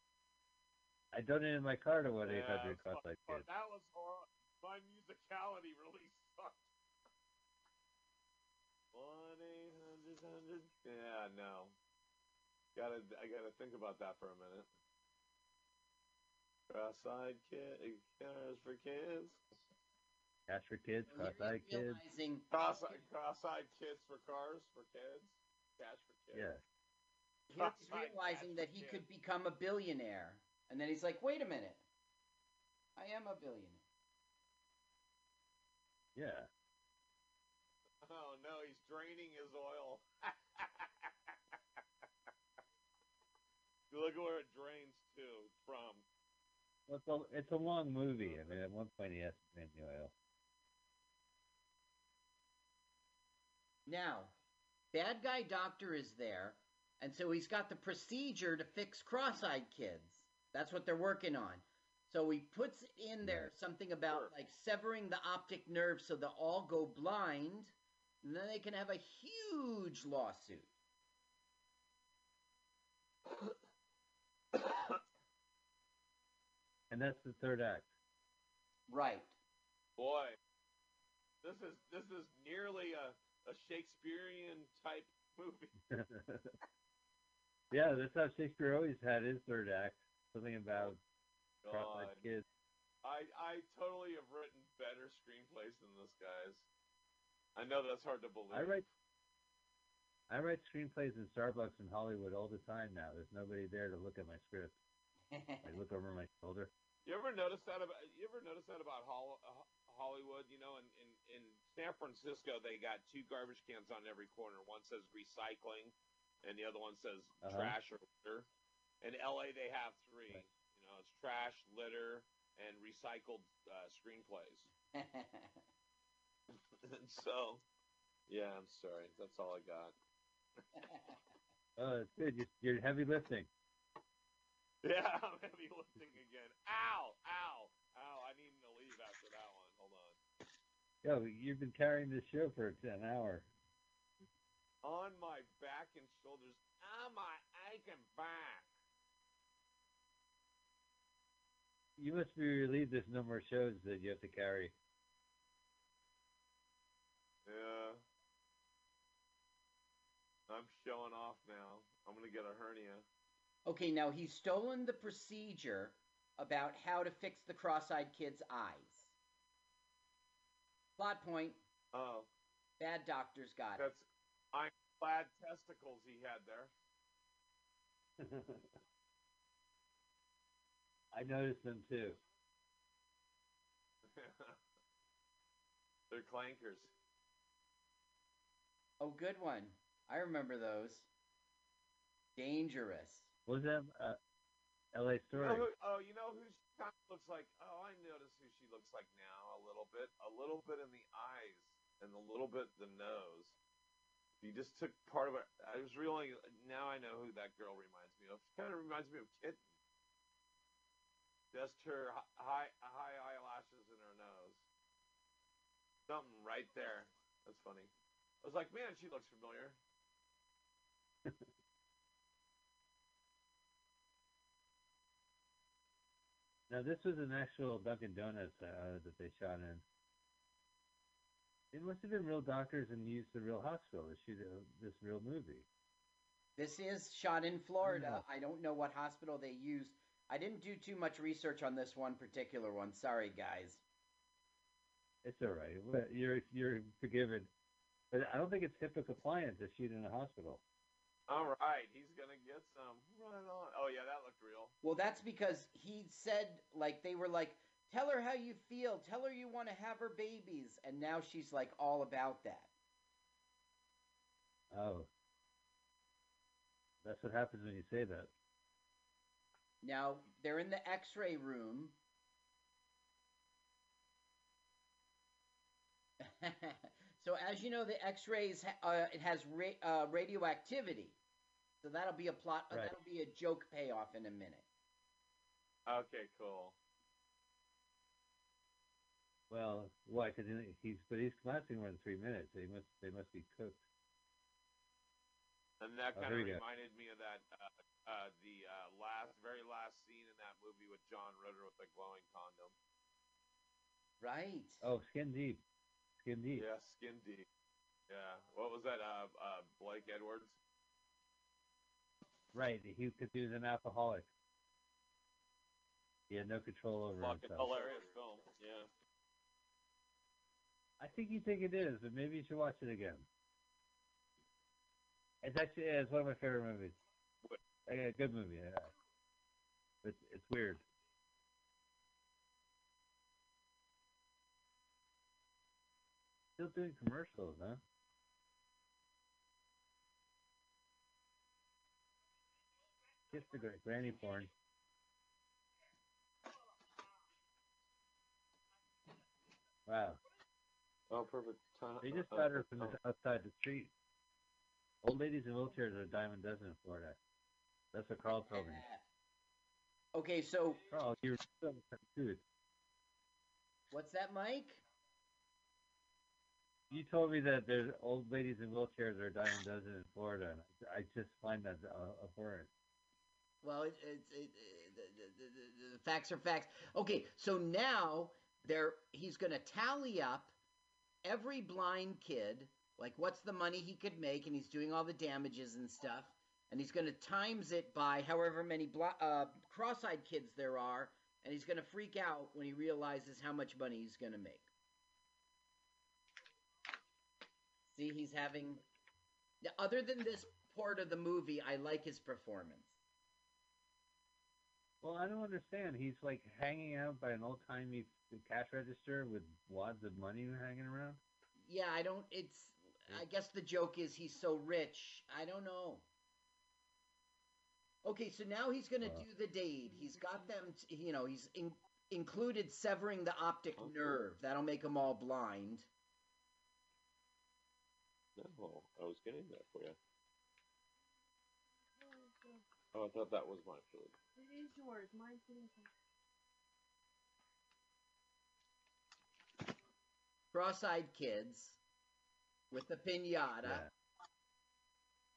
I donated my car to one eight Yeah, hundred it's fun- cross-eyed fun. kids. That was horrible. My musicality really sucked. One eight hundred hundred. Yeah, no. Gotta, I gotta think about that for a minute. Cross-eyed kid, cars for kids. Cash for kids, You're cross-eyed kids. realizing Cross-eyed, cross-eyed kids for cars for kids. Cash for kids. Yeah. he's Cross-eyed realizing that he kids. could become a billionaire, and then he's like, "Wait a minute, I am a billionaire." Yeah. Oh no, he's draining his oil. Look at where it drains to from. Well, it's a, it's a long movie. I mean, at one point he has to drain the oil. Now, bad guy doctor is there, and so he's got the procedure to fix cross-eyed kids. That's what they're working on. So he puts in there something about like severing the optic nerve so they'll all go blind, and then they can have a huge lawsuit. And that's the third act. Right. Boy, this is this is nearly a, a Shakespearean type movie. yeah, that's how Shakespeare always had his third act. Something about God. kids. I I totally have written better screenplays than this guy's. I know that's hard to believe. I write I write screenplays in Starbucks in Hollywood all the time now. There's nobody there to look at my script. I look over my shoulder. You ever notice that about you ever notice that about Hol- uh, Hollywood? You know, in, in in San Francisco, they got two garbage cans on every corner. One says recycling, and the other one says Uh-huh. trash or litter. In LA, they have three. You know, it's trash, litter, and recycled uh, screenplays. and so, yeah, I'm sorry. That's all I got. Oh, it's good. You're, you're heavy lifting. Yeah, I'm heavy lifting again. Ow! Ow! Ow! I need to leave after that one. Hold on. Yo, you've been carrying this show for an hour. on my back and shoulders, on my aching back. You must be relieved there's no more shows that you have to carry. Yeah. I'm showing off now. I'm gonna get a hernia. Okay, now he's stolen the procedure about how to fix the cross-eyed kid's eyes. Plot point: Oh, bad doctor's got it. I'm ironclad testicles he had there. I noticed them too. They're clankers. Oh, good one. I remember those. Dangerous. Was that uh, L.A. You Story? know who, oh, you know who she kind of looks like? Oh, I notice who she looks like now a little bit. A little bit in the eyes and a little bit the nose. You just took part of it, I was really now I know who that girl reminds me of. She kind of reminds me of Kitten. Just her high high eyelashes and her nose. Something right there. That's funny. I was like, man, she looks familiar. Now this was an actual Dunkin' Donuts uh, that they shot in. It must have been real doctors and used the real hospital to shoot uh this real movie. This is shot in Florida. I don't know what hospital they used. I didn't do too much research on this one particular one. Sorry, guys. It's all right. You're you're forgiven. But I don't think it's HIPAA compliant to shoot in a hospital. All right, he's gonna get some. Right on. Oh yeah, that looked real. Well, that's because he said, like, they were like, tell her how you feel, tell her you want to have her babies. And now she's like all about that. Oh. That's what happens when you say that. Now they're in the x ray room. so, as you know, the x rays, uh, it has ra- uh, radioactivity. So that'll be a plot, uh, that'll be a joke payoff in a minute. Okay, cool. Well, why? Because he's but he's lasting more than three minutes. They must they must be cooked. And that Oh, kind of here we go. reminded me of that uh, uh, the uh, last, very last scene in that movie with John Ritter with the glowing condom. Right. Oh, skin deep, skin deep. Yeah, skin deep. Yeah. What was that? Uh, uh, Blake Edwards. Right. He because he was an alcoholic. He had no control over Fucking himself. hilarious film. Yeah. I think you think it is, but maybe you should watch it again. It's actually yeah, it's one of my favorite movies. Yeah, good movie. Yeah. It's it's weird. Still doing commercials, huh? Kiss the great granny porn. Wow. Oh, perfect time. They just uh, got her from uh, the, outside the street. Old ladies in wheelchairs are a dime a dozen in Florida. That's what Carl told me. Okay, so Carl, you're so dude. what's that, Mike? You told me that there's old ladies in wheelchairs are a dime a dozen in Florida, and I, I just find that uh, abhorrent. Well, it, it, it, it, the, the, the, the facts are facts. Okay, so now there he's going to tally up every blind kid, like what's the money he could make, and he's doing all the damages and stuff, and he's going to times it by however many blo- uh, cross-eyed kids there are, and he's going to freak out when he realizes how much money he's going to make. See, he's having. Other than this part of the movie, I like his performance. Well, I don't understand. He's like hanging out by an old timey cash register with wads of money hanging around. Yeah, I don't. It's. I guess the joke is he's so rich. I don't know. Okay, so now he's going to Uh. do the deed. He's got them. T- you know, he's in, included severing the optic nerve. That'll make them all blind. No, I was getting that for you. Oh, I thought that was my food. It is yours. Mine's sitting Cross-eyed kids with the pinata.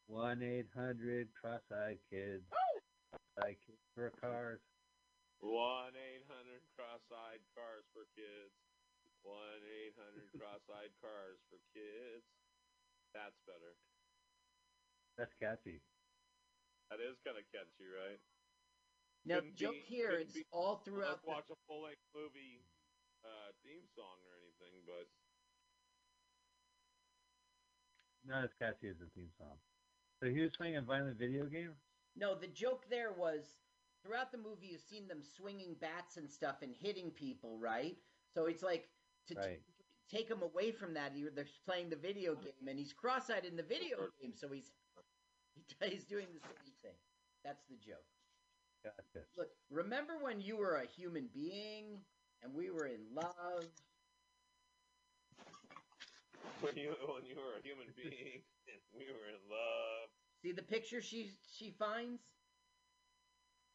One eight hundred cross-eyed kids. Cross-eyed kids for cars. One eight hundred cross-eyed cars for kids. One eight hundred cross-eyed cars for kids. That's better. That's catchy. That is kind of catchy, right? Now, Couldn't joke be- here couldn't be- all throughout. Let's watch a full-length movie uh, theme song or anything, but Not as catchy as the theme song. So he was playing a violent video game. No, the joke there was throughout the movie you've seen them swinging bats and stuff and hitting people, right? So it's like to t- take him away from that. He, they're playing the video game, and he's cross-eyed in the video game, so he's he, he's doing the same thing. That's the joke. Gotcha. Look, remember when you were a human being and we were in love? when you when you were a human being and we were in love. See the picture she she finds?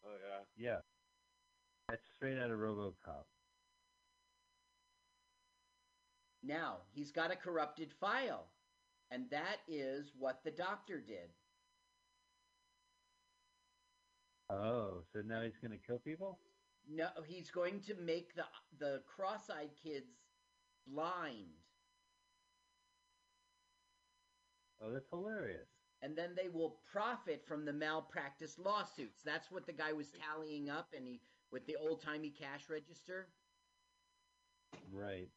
Oh yeah. Yeah. That's straight out of RoboCop. Now he's got a corrupted file, and that is what the doctor did. Oh, so now he's gonna kill people? No, he's going to make the the cross-eyed kids blind, Oh, that's hilarious. and then they will profit from the malpractice lawsuits. That's what the guy was tallying up, and he with the old-timey cash register. Right.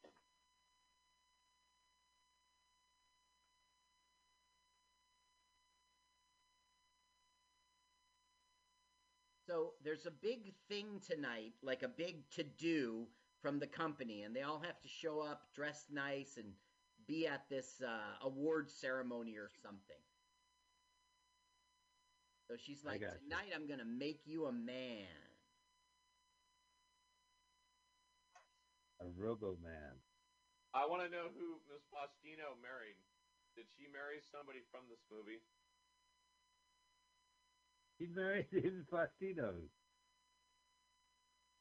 So there's a big thing tonight, like a big to do from the company, and they all have to show up dressed nice and be at this uh, award ceremony or something. So she's like, got you. Tonight I'm going to make you a man. A Robo Man. I want to know who Miss Faustino married. Did she marry somebody from this movie? He married David Faustino.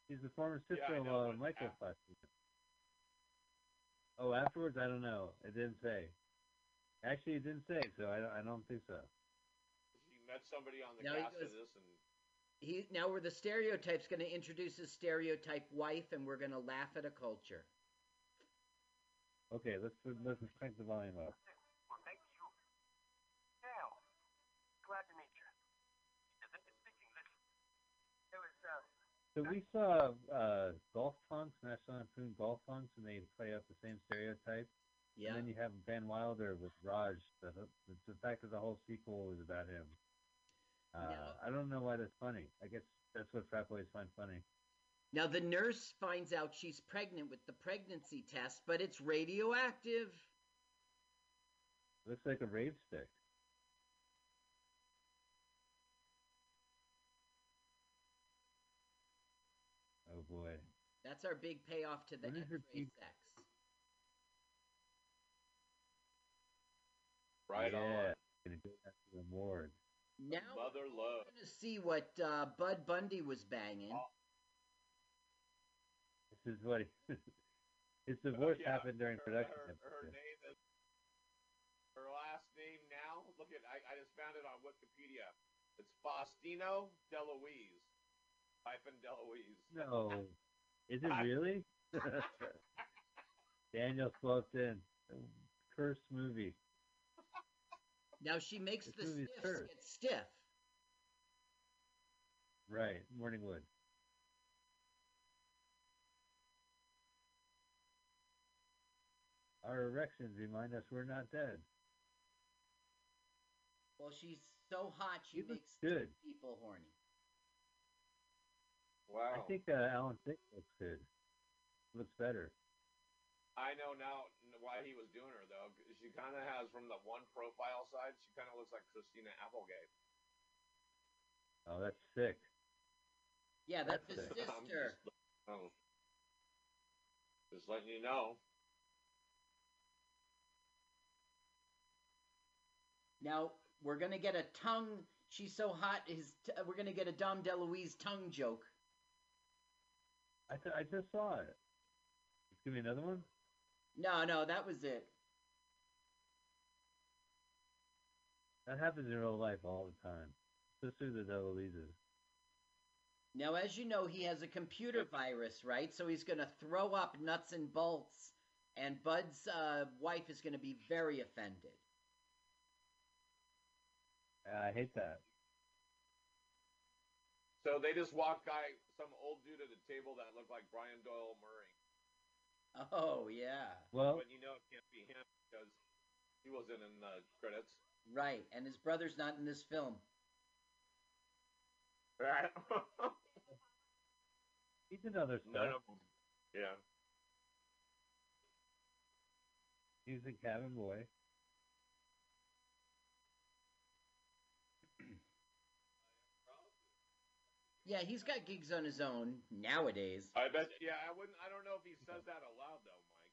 He's the former sister-in-law know, of Michael af- Faustino. Oh, afterwards, I don't know. It didn't say. Actually, it didn't say, so I don't, I don't think so. She met somebody on the No, he cast of this, and He now we're the stereotype's going to introduce his stereotype wife, and we're going to laugh at a culture. Okay, let's let's crank the volume up. Well, thank you. Now, glad to meet you. Speaking, listen. There was, uh, So we saw uh, golf punks, National Lampoon golf punks, and they play up the same stereotype. Yeah. And then you have Van Wilder with Raj. The, the, the fact that the whole sequel is about him. Uh, I don't know why that's funny. I guess that's what frat boys find funny. Now the nurse finds out she's pregnant with the pregnancy test, but it's radioactive. looks like a rave stick. Oh boy. That's our big payoff to the When is her X-ray sex. Right yeah. on. Gonna go after the morgue. Now Mother love. we're gonna see what uh, Bud Bundy was banging. Oh. This is what he, his divorce yeah, happened during her, production. Her, her name is her last name now. Look at I, I just found it on Wikipedia. It's Faustino DeLuise. Hyphen DeLuise. No. Is it really? Daniel swapped in. Cursed movie. Now she makes This the movie's stiffs cursed. get stiff. Right. Morningwood. Our erections remind us we're not dead. Well, she's so hot she He looks makes good. people horny. Wow. I think uh, Alan Thicke looks good. Looks better. I know now why he was doing her though. 'cause She kind of has from the one profile side. She kind of looks like Christina Applegate. Oh, that's sick. Yeah, that's his That's it. I'm sister. just, oh. just letting you know. Now we're gonna get a tongue. She's so hot. His t- we're gonna get a Dom DeLuise tongue joke. I th- I just saw it. Give me another one. No, no, that was it. That happens in real life all the time. Especially the devil DeLuises. Now, as you know, he has a computer virus, right? So he's gonna throw up nuts and bolts, and Bud's uh, wife is gonna be very offended. I hate that. So they just walk by some old dude at a table that looked like Brian Doyle Murray. Oh yeah, Well, but you know it can't be him because he wasn't in the credits. right. And his brother's not in this film. Right. he's in other None stuff. of them. Yeah. He's a cabin boy. Yeah, he's got gigs on his own nowadays. I bet. Yeah, I wouldn't. I don't know if he says that aloud though, Mike.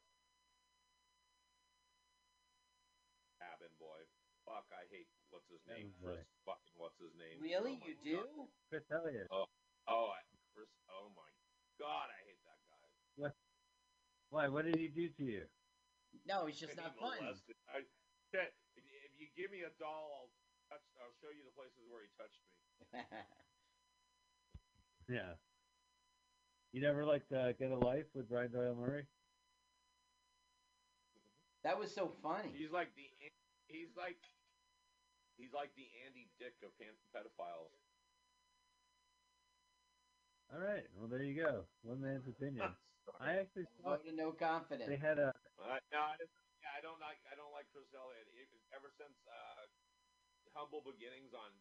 Cabin boy. Fuck, I hate what's his name. Cabin. Chris. Fucking what's his name? Really, Oh you do? God. Chris Elliott. Oh, oh, I, Chris. Oh my God, I hate that guy. What? Why? What did he do to you? No, he's just And not he fun. molested- I, that- if if you give me a doll, I'll touch. I'll show you the places where he touched me. Yeah. You never liked uh, Get a Life with Brian Doyle Murray? that was so funny. He's like the. He's like. He's like the Andy Dick of pedophiles. All right. Well, there you go. One man's opinion. I actually saw Vote of no confidence. they had a. Uh, no, I, just, yeah, I don't like. I don't like Chris Elliott. It, ever since uh, Humble Beginnings on